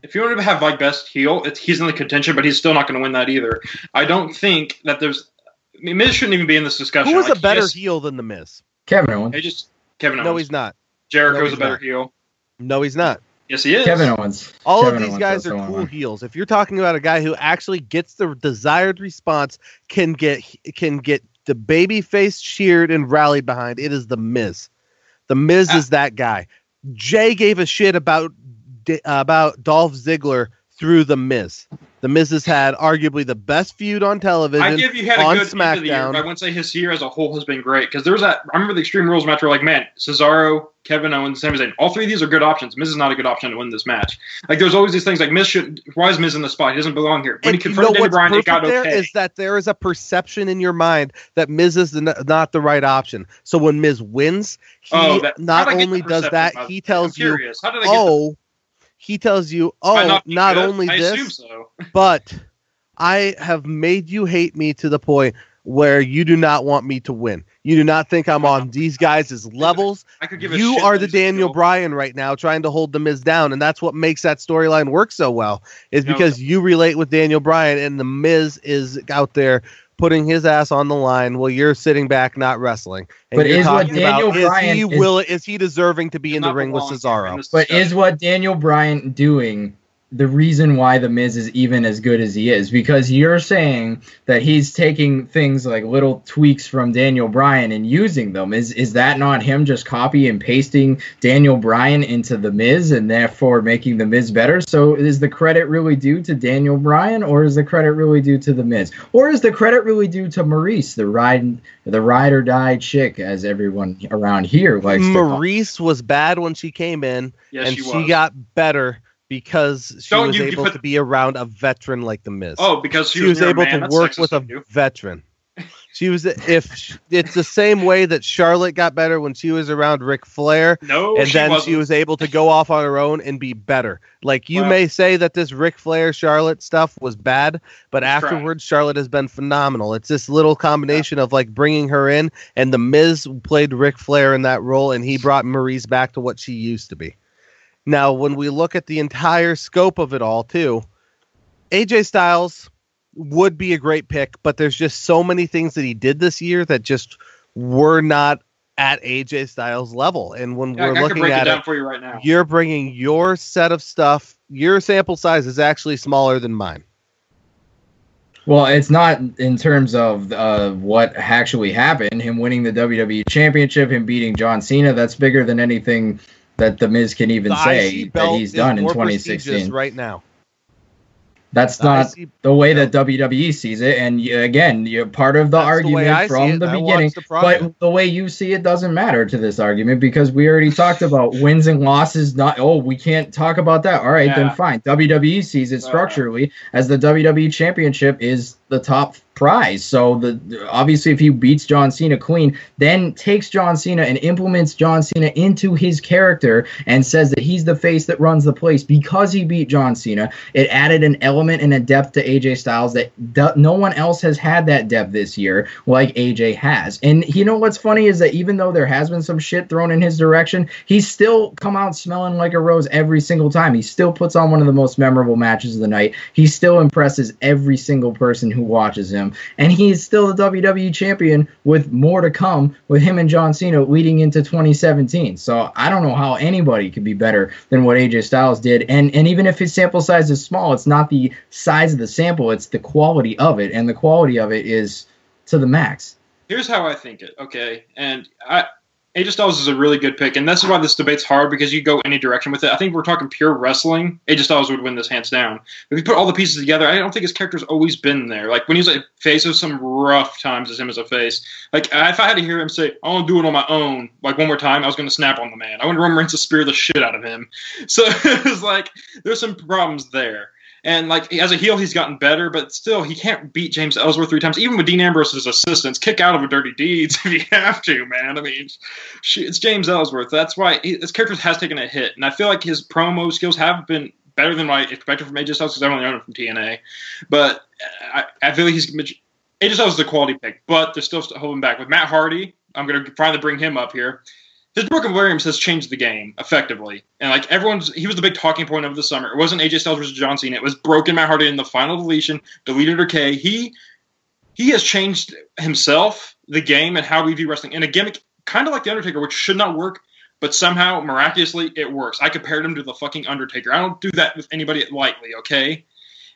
if you want to have like best heel, it's, he's in the contention, but he's still not going to win that either. I don't think that there's. I mean, Miz shouldn't even be in this discussion. Who is Like, a better yes, heel than the Miz? Kevin Owens. They just Kevin Owens. No, he's not. Jericho's no, he's a better not. heel. No, he's not. Yes, he is. Kevin Owens. All Kevin of these Owens guys are cool one. heels. If you're talking about a guy who actually gets the desired response, can get can get the baby face cheered and rallied behind, it is the Miz. The Miz Ah. is that guy. Jay gave a shit about D- about Dolph Ziggler through the Miz. The Miz has had arguably the best feud on television I give you had a on good end of the year, SmackDown. but I wouldn't say his year as a whole has been great because there was that. I remember the Extreme Rules match where like, man, Cesaro, Kevin Owens, Sami Zayn, all three of these are good options. Miz is not a good option to win this match. Like, there's always these things like Miz should. Why is Miz in the spot? He doesn't belong here. When And he you confronted know Daniel what's Bryan, it got there okay. is that there is a perception in your mind that Miz is the, not the right option. So when Miz wins, he Oh, that- not how'd I get only does that, he tells you, curious. How did I get oh, he tells you, oh, not, not, only I this, so. [LAUGHS] but I have made you hate me to the point where you do not want me to win. You do not think I'm on these guys' levels. I could give a You are the Daniel. Bryan right now trying to hold the Miz down, and that's what makes that storyline work so well. Is No, because you relate with Daniel Bryan, and the Miz is out there putting his ass on the line while you're sitting back not wrestling. And But is what Daniel about, is Bryan he is- will is he deserving to be in the ring with Cesaro? But is what Daniel Bryan doing the reason why the Miz is even as good as he is? Because you're saying that he's taking things like little tweaks from Daniel Bryan and using them. Is is that not him just copy and pasting Daniel Bryan into the Miz and therefore making the Miz better? So is the credit really due to Daniel Bryan or is the credit really due to the Miz? Or is the credit really due to Maryse, the ride the ride or die chick, as everyone around here likes to call Maryse was bad when she came in, Yes, and she she got better because she Don't was you- able to be around a veteran like the Miz. Oh, because she was near a able man. to work with a you. veteran. [LAUGHS] She was if sh- it's the same way that Charlotte got better when she was around Ric Flair, No, and she then wasn't. she was able to go off on her own and be better. Like you may say that this Ric Flair Charlotte stuff was bad, but afterwards Charlotte has been phenomenal. It's this little combination of like bringing her in, and the Miz played Ric Flair in that role, and he brought Maryse back to what she used to be. Now, when we look at the entire scope of it all, too, AJ Styles would be a great pick, but there's just so many things that he did this year that just were not at AJ Styles level. And when Yeah, we're can looking break it at down it, for you right now. you're bringing your set of stuff. Your sample size is actually smaller than mine. Well, it's not in terms of uh, what actually happened. Him winning the WWE Championship, him beating John Cena. That's bigger than anything that the Miz can even The say that he's done in 2016. right now. That's The not the way that WWE sees it. And y- again, you're part of the That's argument see from the beginning. the. But the way you see it doesn't matter to this argument because we already talked about [LAUGHS] wins and losses. Not oh, we can't talk about that. All right, Yeah. then fine. WWE sees it Right. structurally as the WWE Championship is the top prize. So the obviously if he beats John Cena clean, then takes John Cena and implements John Cena into his character and says that he's the face that runs the place because he beat John Cena. It added an element and a depth to AJ Styles that no one else has had that depth this year like AJ has. And you know what's funny is that even though there has been some shit thrown in his direction, he's still come out smelling like a rose every single time. He still puts on one of the most memorable matches of the night. He still impresses every single person who watches him. And he's still the WWE champion with more to come with him and John Cena leading into 2017. So I don't know how anybody could be better than what AJ Styles did. And and even if his sample size is small, it's not the size of the sample, it's the quality of it. And the quality of it is to the max. Here's how I think it. Okay, and I. AJ Styles is a really good pick, and this is why this debate's hard because you go any direction with it. I think we're talking pure wrestling. AJ Styles would win this hands down. If you put all the pieces together, I don't think his character's always been there. Like when he's a face of some rough times as him as a face. Like if I had to hear him say, "I want to do it on my own," like one more time, I was going to snap on the man. I want Roman Reigns to spear the shit out of him. So [LAUGHS] it's like there's some problems there. And like as a heel, he's gotten better, but still, he can't beat James Ellsworth three times. Even with Dean Ambrose's assistance. kick out of a dirty deeds [LAUGHS] if you have to, man. I mean, it's James Ellsworth. That's why he, his character has taken a hit, and I feel like his promo skills have been better than what I expected from AJ Styles because I've only known him from TNA. But I, I feel like he's AJ Styles is a quality pick, but they're still holding back with Matt Hardy. I'm going to finally bring him up here. His Broken Brilliance has changed the game effectively, and like everyone's, he was the big talking point of the summer. It wasn't AJ Styles versus John Cena. It was broken my heart in the final deletion, Delete or Decay. He he has changed himself, the game, and how we view wrestling in a gimmick, kind of like the Undertaker, which should not work, but somehow miraculously it works. I compared him to the fucking Undertaker. I don't do that with anybody lightly, okay?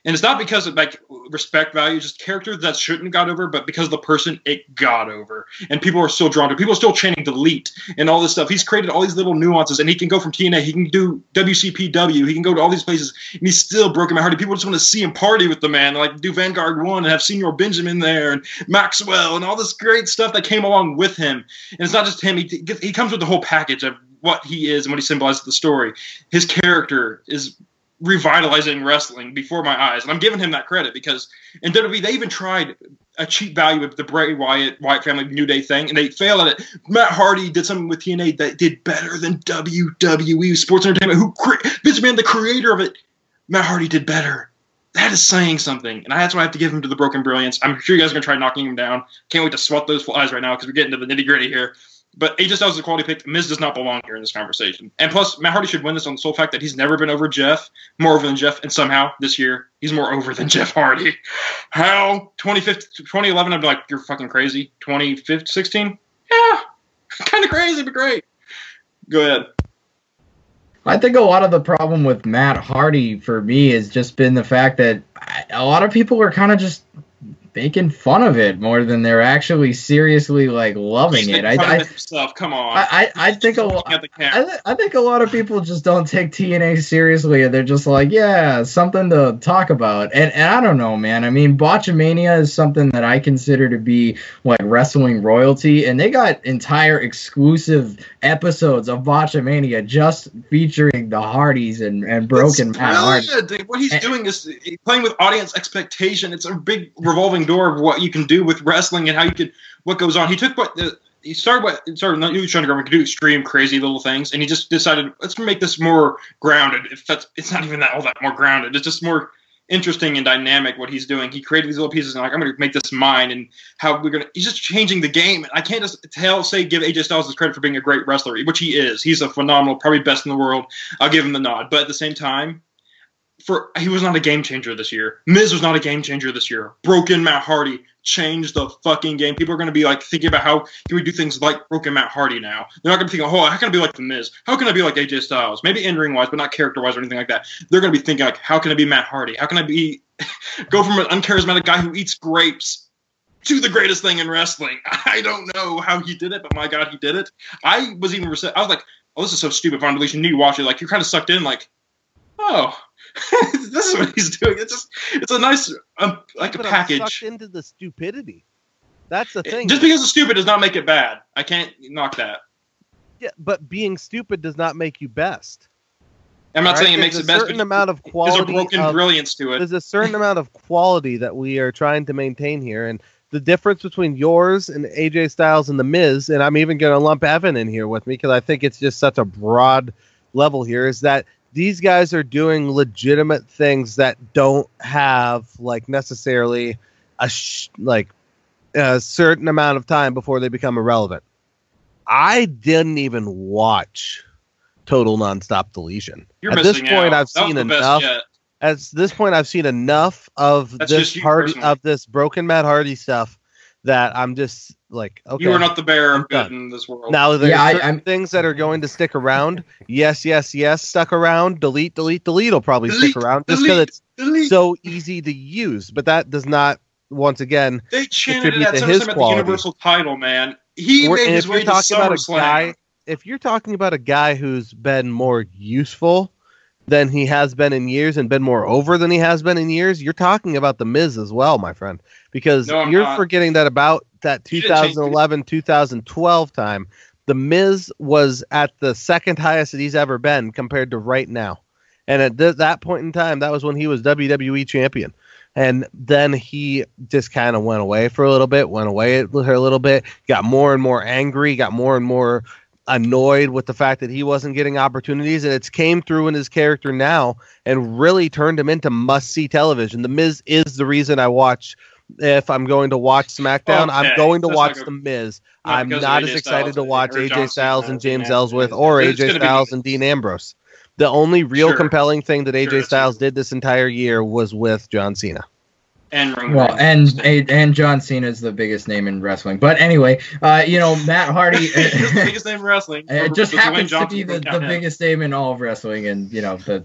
And it's not because of like respect value, just character that shouldn't got over, but because the person it got over. And people are still drawn to. People are still chanting delete and all this stuff. He's created all these little nuances, and he can go from TNA, he can do WCPW, he can go to all these places, and he's still broken my heart. People just want to see him party with the man, like do Vanguard One and have Señor Benjamin there and Maxwell and all this great stuff that came along with him. And it's not just him; he he comes with the whole package of what he is and what he symbolizes the story. His character is revitalizing wrestling before my eyes, and I'm giving him that credit because in WWE they even tried a cheap value with the Bray Wyatt Wyatt family New Day thing, and they failed at it. Matt Hardy did something with TNA that did better than WWE Sports Entertainment, who cre- McMahon, the creator of it. Matt Hardy did better. That is saying something, and that's why I have to give him to the Broken Brilliance. I'm sure you guys are gonna try knocking him down. Can't wait to swat those flies right now because we're getting to the nitty gritty here. But AJ Styles is a quality pick. Miz does not belong here in this conversation. And plus, Matt Hardy should win this on the sole fact that he's never been over Jeff, more over than Jeff, and somehow this year he's more over than [LAUGHS] Jeff Hardy. How 2015, 2011, I'd be like, you're fucking crazy. 2016, yeah, [LAUGHS] kind of crazy, but great. Go ahead. I think a lot of the problem with Matt Hardy for me has just been the fact that a lot of people are kind of just making fun of it more than they're actually seriously like loving He's it. I, I, of himself. Come on. I, I, I think a lot. I, th- I think a lot of people just don't take TNA seriously, and they're just like, yeah, something to talk about. And and I don't know, man. I mean, Botchamania is something that I consider to be like wrestling royalty, and they got entire exclusive episodes of Botchamania just featuring the Hardys and and Broken Matt Hardy. Dude, What he's And- doing is playing with audience expectation. It's a big revolving door of what you can do with wrestling and how you could what goes on. He took what the he started what started not you trying to go could do extreme crazy little things, and he just decided let's make this more grounded. If that's it's not even that all that more grounded. It's just more interesting and dynamic what he's doing. He created these little pieces and like I'm to make this mine and how we're to. He's just changing the game. I can't just tell say give AJ Styles his credit for being a great wrestler, which he is. He's a phenomenal, probably best in the world. I'll give him the nod. But at the same time, for he was not a game changer this year. Miz was not a game changer this year. Broken Matt Hardy changed the fucking game. People are going to be like thinking about how can we do things like Broken Matt Hardy now. They're not going to be thinking, oh, how can I be like the Miz? How can I be like AJ Styles? Maybe in ring wise, but not character wise or anything like that. They're going to be thinking like, how can I be Matt Hardy? How can I be [LAUGHS] go from an uncharismatic guy who eats grapes to the greatest thing in wrestling? [LAUGHS] I don't know how he did it, but my God, he did it. I was even I was like, oh, this is so stupid. Von Deletion, you need to watch it. Like you're kind of sucked in, like, oh. [LAUGHS] this is what he's doing. It's just, it's a nice, um, like a package. sucked into the stupidity. That's the thing. Just because it's stupid does not make it bad. I can't knock that. yeah, but being stupid does not make you best. I'm not right? saying it makes it best. There's a certain amount of quality. there's a broken of- brilliance to it. there's a certain amount of quality that we are trying to maintain here, and the difference between yours and AJ Styles and the Miz, and I'm even going to lump Evan in here with me because I think it's just such a broad level here, is that these guys are doing legitimate things that don't have like necessarily a sh- like a certain amount of time before they become irrelevant. I didn't even watch Total Nonstop Deletion. You're At this point, out. I've That seen enough at this point I've seen enough of That's this Hardy of this broken Matt Hardy stuff that I'm just like okay. You are not the bearer I'm of good in this world. now there's Yeah, I- certain I'm- things that are going to stick around. Yes, yes, yes, stuck around. Delete, delete, delete will probably Delete, stick around just because it's Delete. so easy to use. But that does not once again they chanted it at to his SummerSlam at the quality. Universal title, man. He We're- made his if way you're to talking about a SummerSlam. guy if you're talking about a guy who's been more useful than he has been in years and been more over than he has been in years, you're talking about the Miz as well, my friend. Because No, you're not. forgetting that about that You didn't change 2011 2012 time, the Miz was at the second highest that he's ever been compared to right now. And at th- that point in time, that was when he was WWE champion. And then he just kind of went away for a little bit, went away a little bit, got more and more angry, got more and more annoyed with the fact that he wasn't getting opportunities. And it's came through in his character now and really turned him into must see television. The Miz is the reason I watch. If I'm going to watch SmackDown, I'm going to that's watch like a- The Miz. not I'm not as excited Styles to watch AJ Styles and James Dean Ellsworth or It's AJ gonna be- Styles and Dean Ambrose. The only real Sure. compelling thing that AJ Sure, Styles did this entire year was with John Cena. And Roman Well, Reigns. and and John Cena is the biggest name in wrestling. But anyway, uh, you know Matt Hardy. [LAUGHS] Biggest name in [LAUGHS] wrestling. It just happens to be the, the biggest name in all of wrestling, and you know the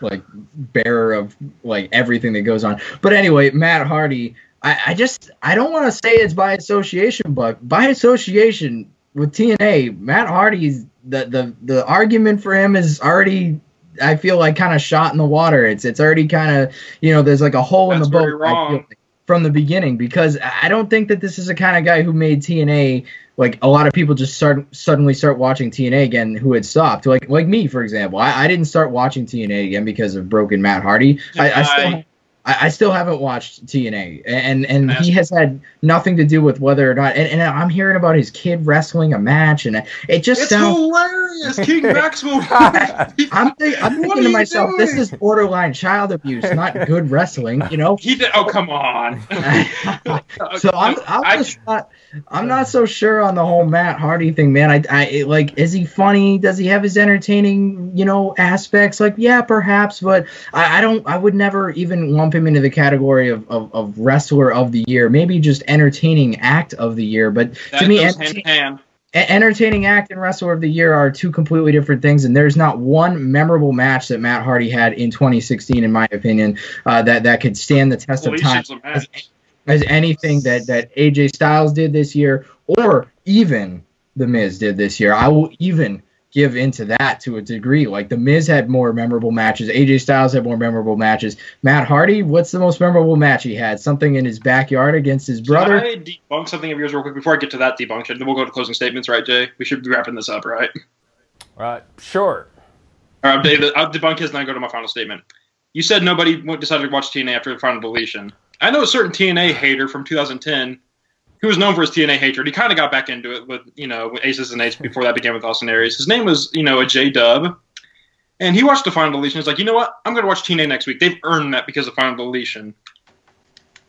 like bearer of like everything that goes on. But anyway, Matt Hardy, I, I just I don't want to say it's by association, but by association with TNA, Matt Hardy's the the the argument for him is already I feel like kind of shot in the water. It's it's already kind of you know there's like a hole That's in the boat. Like, from the beginning because I don't think that this is the kind of guy who made TNA like a lot of people just start suddenly start watching TNA again who had stopped like like me for example I, I didn't start watching TNA again because of Broken Matt Hardy I, I still. I, I still haven't watched TNA, and and he has had nothing to do with whether or not. And, and I'm hearing about his kid wrestling a match, and it just It's sounds. hilarious, King [LAUGHS] Maxwell. [LAUGHS] I'm, think, I'm thinking to you myself, this is borderline child abuse, not good wrestling. You know. he did. Oh come on. [LAUGHS] so I'm, I'm I- just not I'm not so sure on the whole Matt Hardy thing, man. I, I like is he funny? Does he have his entertaining, you know, aspects? Like yeah, perhaps, but I, I don't. I would never even lump him into the category of, of, of wrestler of the year. Maybe just entertaining act of the year. But that to me, goes entertain- hand in hand. Entertaining act and wrestler of the year are two completely different things and there's not one memorable match that matt hardy had in 2016 in my opinion uh, that that could stand the test Holy of time shit's a match. As anything that that aj styles did this year or even the miz did this year i will even give into that to a degree like the miz had more memorable matches aj styles had more memorable matches matt hardy what's the most memorable match he had something in his backyard against his brother Can I debunk something of yours real quick before I get to that debunk? Then we'll go to closing statements, right, Jay? We should be wrapping this up, right? Uh, sure. All right, Dave, I'll debunk his and then go to my final statement. You said nobody decided to watch TNA after the final deletion. I know a certain TNA hater from 2010 who was known for his TNA hatred. He kind of got back into it with, you know, with Aces and Eights before that began with Austin Aries. His name was, you know, a J Dub. And he watched the final deletion. He's like, you know what? I'm going to watch TNA next week. They've earned that because of final deletion.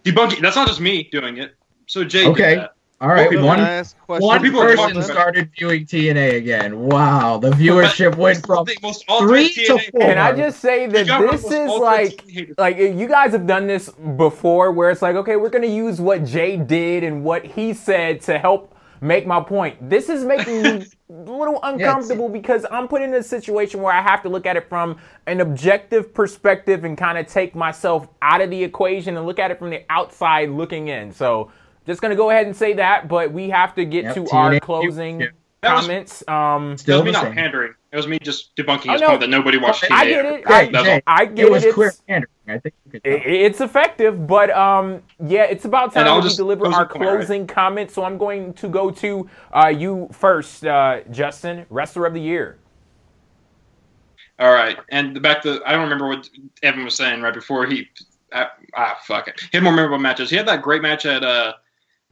Debunking. That's not just me doing it. So Jay Okay. Did that. all right Well, one Can I ask a question? One person started viewing TNA again. Wow, the viewership went from most three ultimate to four. Can I just say that You got one of this is like, like you guys have done this before, where it's like, okay, we're gonna use what Jay did and what he said to help make my point. This is making me [LAUGHS] a little uncomfortable because I'm put in a situation where I have to look at it from an objective perspective and kind of take myself out of the equation and look at it from the outside looking in. So. Just gonna go ahead and say that, but we have to get Yep, to TNA our closing Yeah. That was- comments. Um, It Still was me not pandering. It was me just debunking his point that nobody watched TNA. I get it. after- I- That's. Jay, I get it was it. clear It's- pandering. I think you could I- It's effective, but um, yeah, it's about time And I'll we just deliver our the point, right? closing comments. So I'm going to go to uh, you first, uh, Justin, wrestler of the year. All right, and back to I don't remember what Evan was saying right before he. Ah, ah fuck it. He had more memorable matches. He had that great match at uh,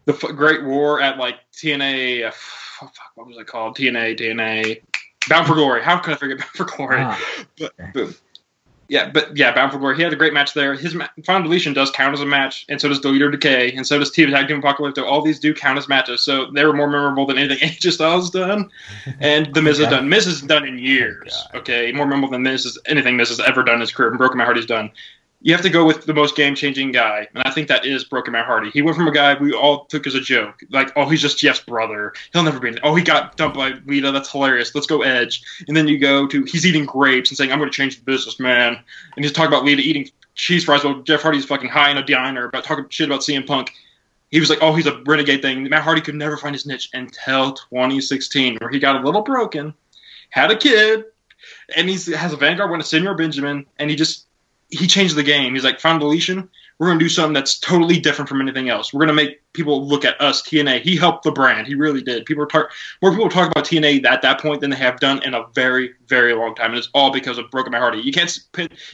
the F- Great War at like TNA. Uh, fuck, what was it called? TNA, TNA. Bound for Glory. How could I forget Bound for Glory? Ah, but, okay. boom. Yeah, but yeah, Bound for Glory. He had a great match there. His ma- Final Deletion does count as a match, and so does Delete or Decay, and so does Team Tag Team Apocalypse. All these do count as matches, so they were more memorable than anything [LAUGHS] AJ Styles has done, and The Miz has done. Miz has done in years. Okay, more memorable than Miz is anything Miz has ever done in his career. And Broken Matt Hardy's done. You have to go with the most game changing guy, and I think that is Broken Matt Hardy. He went from a guy we all took as a joke, like, oh, he's just Jeff's brother. He'll never be. Oh, he got dumped by Lita. That's hilarious. Let's go Edge. And then you go to he's eating grapes and saying, I'm going to change the business, man. And he's talking about Lita eating cheese fries while Jeff Hardy's fucking high in a diner about talking shit about CM Punk. He was like, oh, he's a renegade thing. Matt Hardy could never find his niche until 2016, where he got a little broken, had a kid, and he has a Vanguard win a Señor Benjamin, and he just he changed the game. He's like, Final Deletion. We're gonna do something that's totally different from anything else. We're gonna make people look at us TNA. He helped the brand. He really did. People talk more people talk about TNA at that point than they have done in a very very long time, and it's all because of Broken Matt Hardy. You can't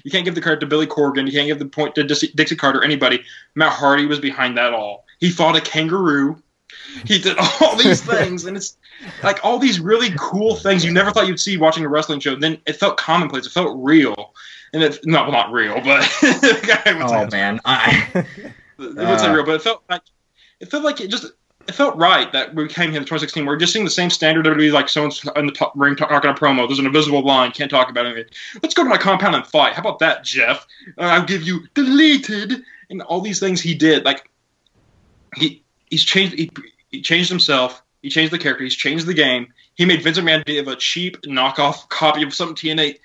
you can't give the credit to Billy Corgan. You can't give the point to Dixie Carter. Anybody. Matt Hardy was behind that all. He fought a kangaroo. He did all these [LAUGHS] things, and it's like all these really cool things you never thought you'd see watching a wrestling show. Then it felt commonplace. It felt real, and it's no, well, not real, but [LAUGHS] Oh man, I [LAUGHS] it say Uh. real, but it felt like it felt like it just it felt right that we came here in 2016. We're just seeing the same standard WWE, like someone's in the top ring talking a promo. There's an invisible line, can't talk about anything. Let's go to my compound and fight. How about that, Jeff? Uh, I'll give you deleted and all these things he did. Like he he's changed he, he changed himself. He changed the character. He's changed the game. He made Vincent Mandiva a cheap knockoff copy of some TNA.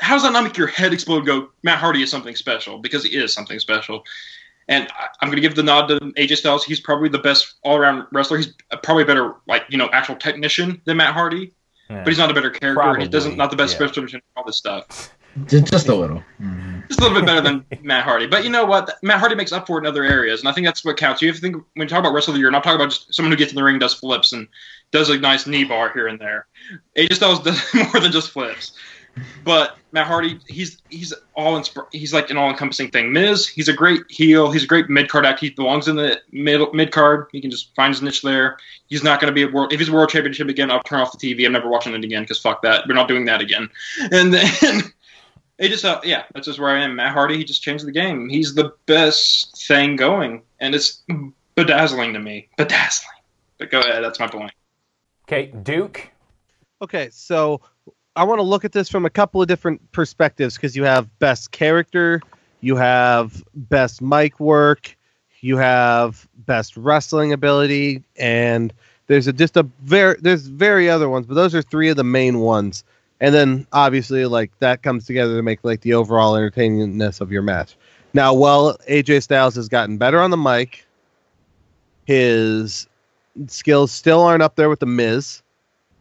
How does that not make your head explode? and Go, Matt Hardy is something special because he is something special. And I- I'm going to give the nod to AJ Styles. He's probably the best all around wrestler. He's probably a better, like you know, actual technician than Matt Hardy. But he's not a better character. Probably, he doesn't not the best yeah. special technician. All this stuff. Just, just a little. Mm-hmm. Just a little bit better than [LAUGHS] Matt Hardy. But you know what? Matt Hardy makes up for it in other areas, and I think that's what counts. You have to think when you talk about wrestler of the year. Not talking about just someone who gets in the ring, does flips, and does a nice knee bar here and there. AJ Styles does [LAUGHS] more than just flips. But Matt Hardy, he's he's all insp- he's like an all encompassing thing. Miz, he's a great heel. He's a great mid card act. He belongs in the middle mid card. He can just find his niche there. He's not going to be a world. If he's a world championship again, I'll turn off the TV. I'm never watching it again because fuck that. We're not doing that again. And then [LAUGHS] it just uh, yeah, that's just where I am. Matt Hardy, he just changed the game. He's the best thing going, and it's bedazzling to me. Bedazzling. But go ahead. That's my point. Okay, Duke. Okay, so I want to look at this from a couple of different perspectives because you have best character, you have best mic work, you have best wrestling ability, and there's a, just a very there's very other ones, but those are three of the main ones. And then obviously like that comes together to make like the overall entertainingness of your match. Now, while AJ Styles has gotten better on the mic, his skills still aren't up there with the Miz.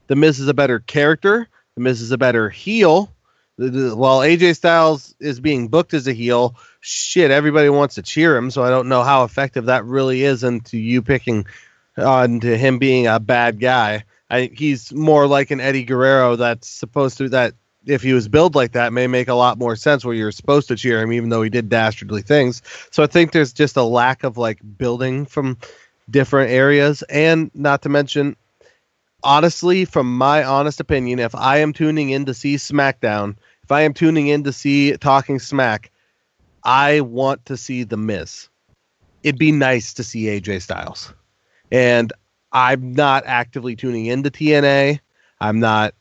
The Miz is a better character. The Miz is a better heel. While AJ Styles is being booked as a heel, shit, everybody wants to cheer him. So I don't know how effective that really is into you picking on to him being a bad guy. I, he's more like an Eddie Guerrero that's supposed to that if he was billed like that may make a lot more sense where you're supposed to cheer him even though he did dastardly things. So I think there's just a lack of like building from different areas and not to mention honestly from my honest opinion if I am tuning in to see SmackDown, if I am tuning in to see Talking Smack, I want to see the Miz. It'd be nice to see AJ Styles. And I'm not actively tuning into TNA. I'm not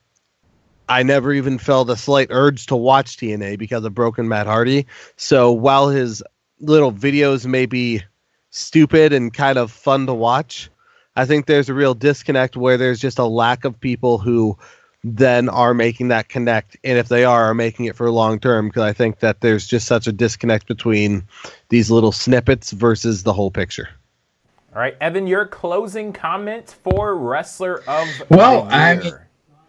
I never even felt a slight urge to watch TNA because of Broken Matt Hardy. So while his little videos may be stupid and kind of fun to watch, I think there's a real disconnect where there's just a lack of people who then are making that connect and if they are are making it for long term because I think that there's just such a disconnect between these little snippets versus the whole picture. All right, Evan, your closing comment for wrestler of Well, the I year.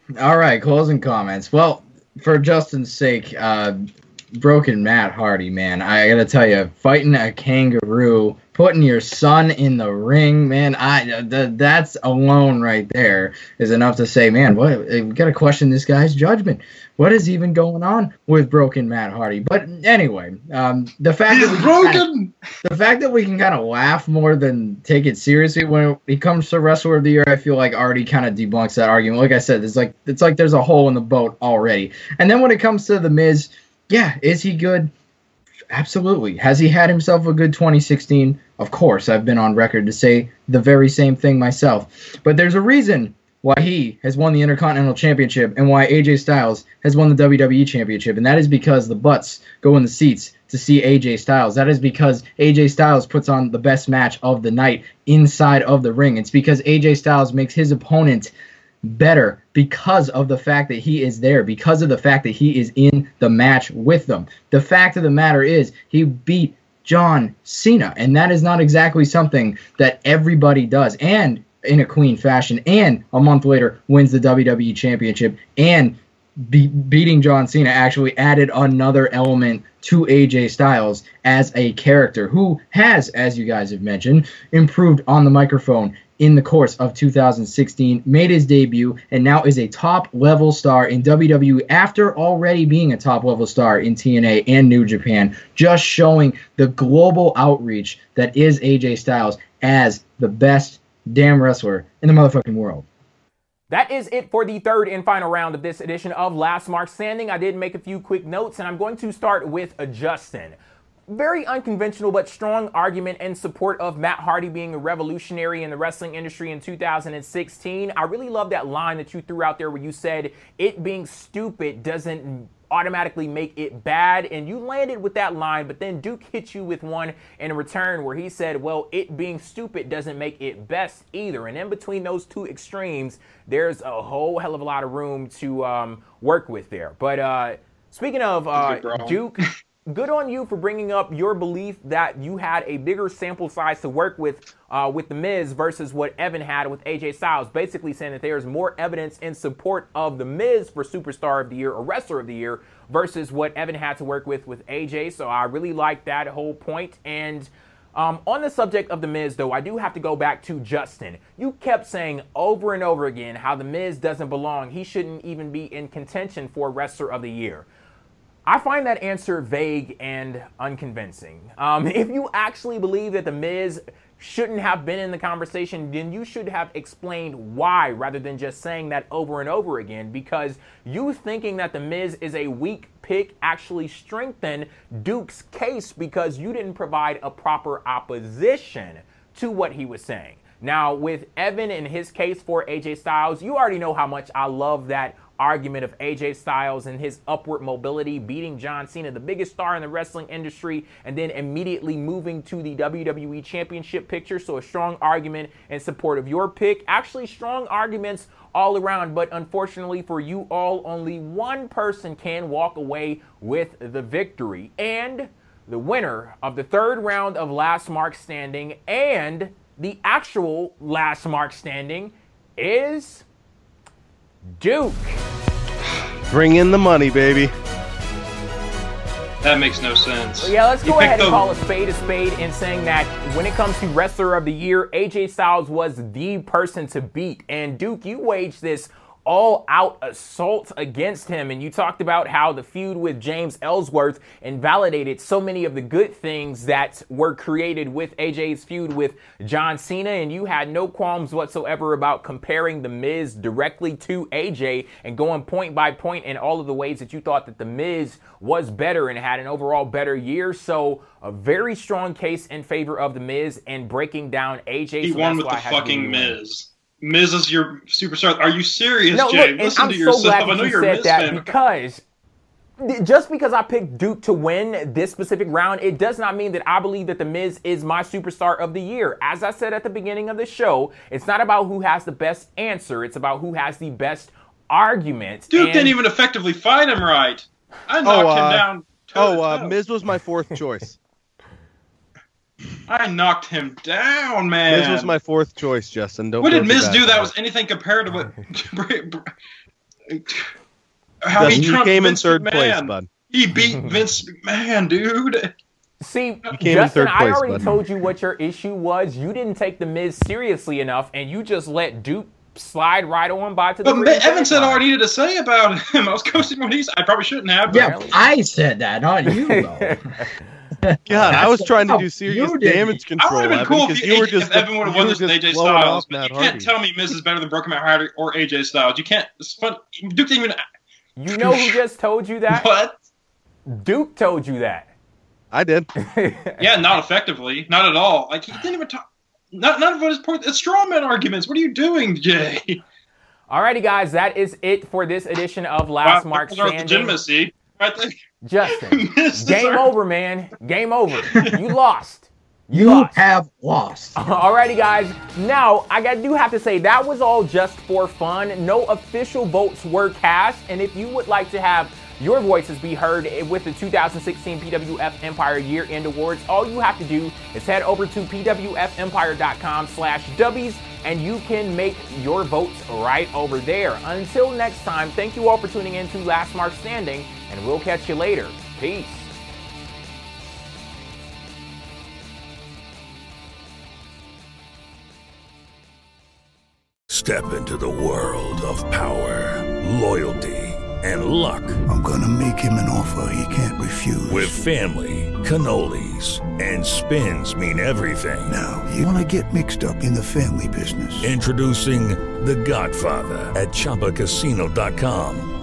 mean- All right, closing comments. Well, for Justin's sake, uh, broken Matt Hardy, man, I gotta tell you, fighting a kangaroo, putting your son in the ring, man, I th- that's alone right there is enough to say, man, what we gotta question this guy's judgment. What is even going on with broken Matt Hardy? But anyway, um, the fact He's that we kinda- the fact that we can kind of laugh more than take it seriously when it comes to wrestler of the year, I feel like already kind of debunks that argument. Like I said, it's like it's like there's a hole in the boat already. And then when it comes to the Miz, yeah, is he good? Absolutely. Has he had himself a good 2016? Of course, I've been on record to say the very same thing myself. But there's a reason why he has won the Intercontinental Championship and why AJ Styles has won the WWE Championship, and that is because the butts go in the seats to see AJ Styles. That is because AJ Styles puts on the best match of the night inside of the ring. It's because AJ Styles makes his opponent better because of the fact that he is there, because of the fact that he is in the match with them. The fact of the matter is, he beat John Cena, and that is not exactly something that everybody does. And in a clean fashion, and a month later wins the WWE Championship, and be- beating John Cena actually added another element to AJ Styles as a character who has, as you guys have mentioned, improved on the microphone in the course of 2016, made his debut, and now is a top level star in WWE after already being a top level star in TNA and New Japan, just showing the global outreach that is AJ Styles as the best damn wrestler in the motherfucking world. That is it for the third and final round of this edition of Last Mark Standing. I did make a few quick notes, and I'm going to start with Justin. Very unconventional but strong argument in support of Matt Hardy being a revolutionary in the wrestling industry in 2016. I really love that line that you threw out there where you said it being stupid doesn't automatically make it bad. And you landed with that line, but then Duke hit you with one in return where he said, well, it being stupid doesn't make it best either. And in between those two extremes, there's a whole hell of a lot of room to um, work with there. But uh, Speaking of uh, Duke, [LAUGHS] good on you for bringing up your belief that you had a bigger sample size to work with uh, with the Miz versus what Evan had with AJ Styles. Basically saying that there's more evidence in support of the Miz for Superstar of the Year or Wrestler of the Year versus what Evan had to work with with AJ. So I really like that whole point and. Um, on the subject of The Miz, though, I do have to go back to Justin. You kept saying over and over again how The Miz doesn't belong. He shouldn't even be in contention for Wrestler of the Year. I find that answer vague and unconvincing. Um, [LAUGHS] if you actually believe that The Miz shouldn't have been in the conversation, then you should have explained why rather than just saying that over and over again. Because you thinking that The Miz is a weak pick actually strengthened Duke's case because you didn't provide a proper opposition to what he was saying. Now, with Evan in his case for AJ Styles, you already know how much I love that argument of AJ Styles and his upward mobility, beating John Cena, the biggest star in the wrestling industry, and then immediately moving to the WWE Championship picture. So, a strong argument in support of your pick. Actually, strong arguments all around, but unfortunately for you all, only one person can walk away with the victory. And the winner of the third round of Last Mark Standing and the actual Last Mark Standing is Duke. Bring in the money, baby. That makes no sense. Yeah, let's You go ahead and the- call a spade a spade in saying that when it comes to Wrestler of the Year, AJ Styles was the person to beat. And Duke, you waged this all out assault against him. And you talked about how the feud with James Ellsworth invalidated so many of the good things that were created with AJ's feud with John Cena. And you had no qualms whatsoever about comparing The Miz directly to AJ and going point by point in all of the ways that you thought that The Miz was better and had an overall better year. So a very strong case in favor of The Miz and breaking down AJ. He so won with the I had to give fucking. Miz. Miz is your superstar. Are you serious, No, Jay? look, Listen I'm to so yourself. glad I know you you're a Miz that fan. because just because I picked Duke to win this specific round, it does not mean that I believe that The Miz is my superstar of the year. As I said at the beginning of the show, it's not about who has the best answer, it's about who has the best argument. Duke And- didn't even effectively fight him right. I knocked Oh, uh, him down. Oh, toe uh. Miz was my fourth choice. [LAUGHS] I knocked him down, man. Miz was my fourth choice, Justin. Don't what did too Miz do that was anything compared to what? [LAUGHS] how Justin, you trumped came in Vince third place, bud. He beat [LAUGHS] Vince McMahon, dude. See, Justin, third I place, already bud. told you what your issue was. You didn't take the Miz seriously enough, and you just let Duke slide right on by to the. But Evan said all I needed to say about him. [LAUGHS] I was coasting what he said. I probably shouldn't have. But Yeah, I said that, not you though. [LAUGHS] God, I was trying to do serious you didn't. damage I control. would have been cool because if, you, were if just Evan would have won this with AJ Styles. But you can't Hardy. tell me Miz is better than Broken Matt Hardy or AJ Styles. You can't. It's fun. Duke didn't even. You know who just told you that? [LAUGHS] What? Duke told you that. I did. [LAUGHS] Yeah, not effectively. Not at all. Like he didn't even talk. Not none of his point. It's straw man arguments. What are you doing, Jay? Alrighty, guys, that is it for this edition of Last Wow, Mark there's our Standing. legitimacy. Right there. Justin, [LAUGHS] game deserved- over, man. Game over. [LAUGHS] You lost. You lost. have lost. [LAUGHS] Alrighty, guys. Now, I do have to say that was all just for fun. No official votes were cast, and if you would like to have your voices be heard with the 2016 PWF Empire Year End Awards, all you have to do is head over to pwfempire.com/dubbys, and you can make your votes right over there. Until next time, thank you all for tuning in to Last Mark Standing, and we'll catch you later. Peace. Step into the world of power, loyalty, and luck. I'm gonna make him an offer he can't refuse. With family, cannolis, and spins mean everything. now, you wanna get mixed up in the family business. Introducing The Godfather at ChumbaCasino.com.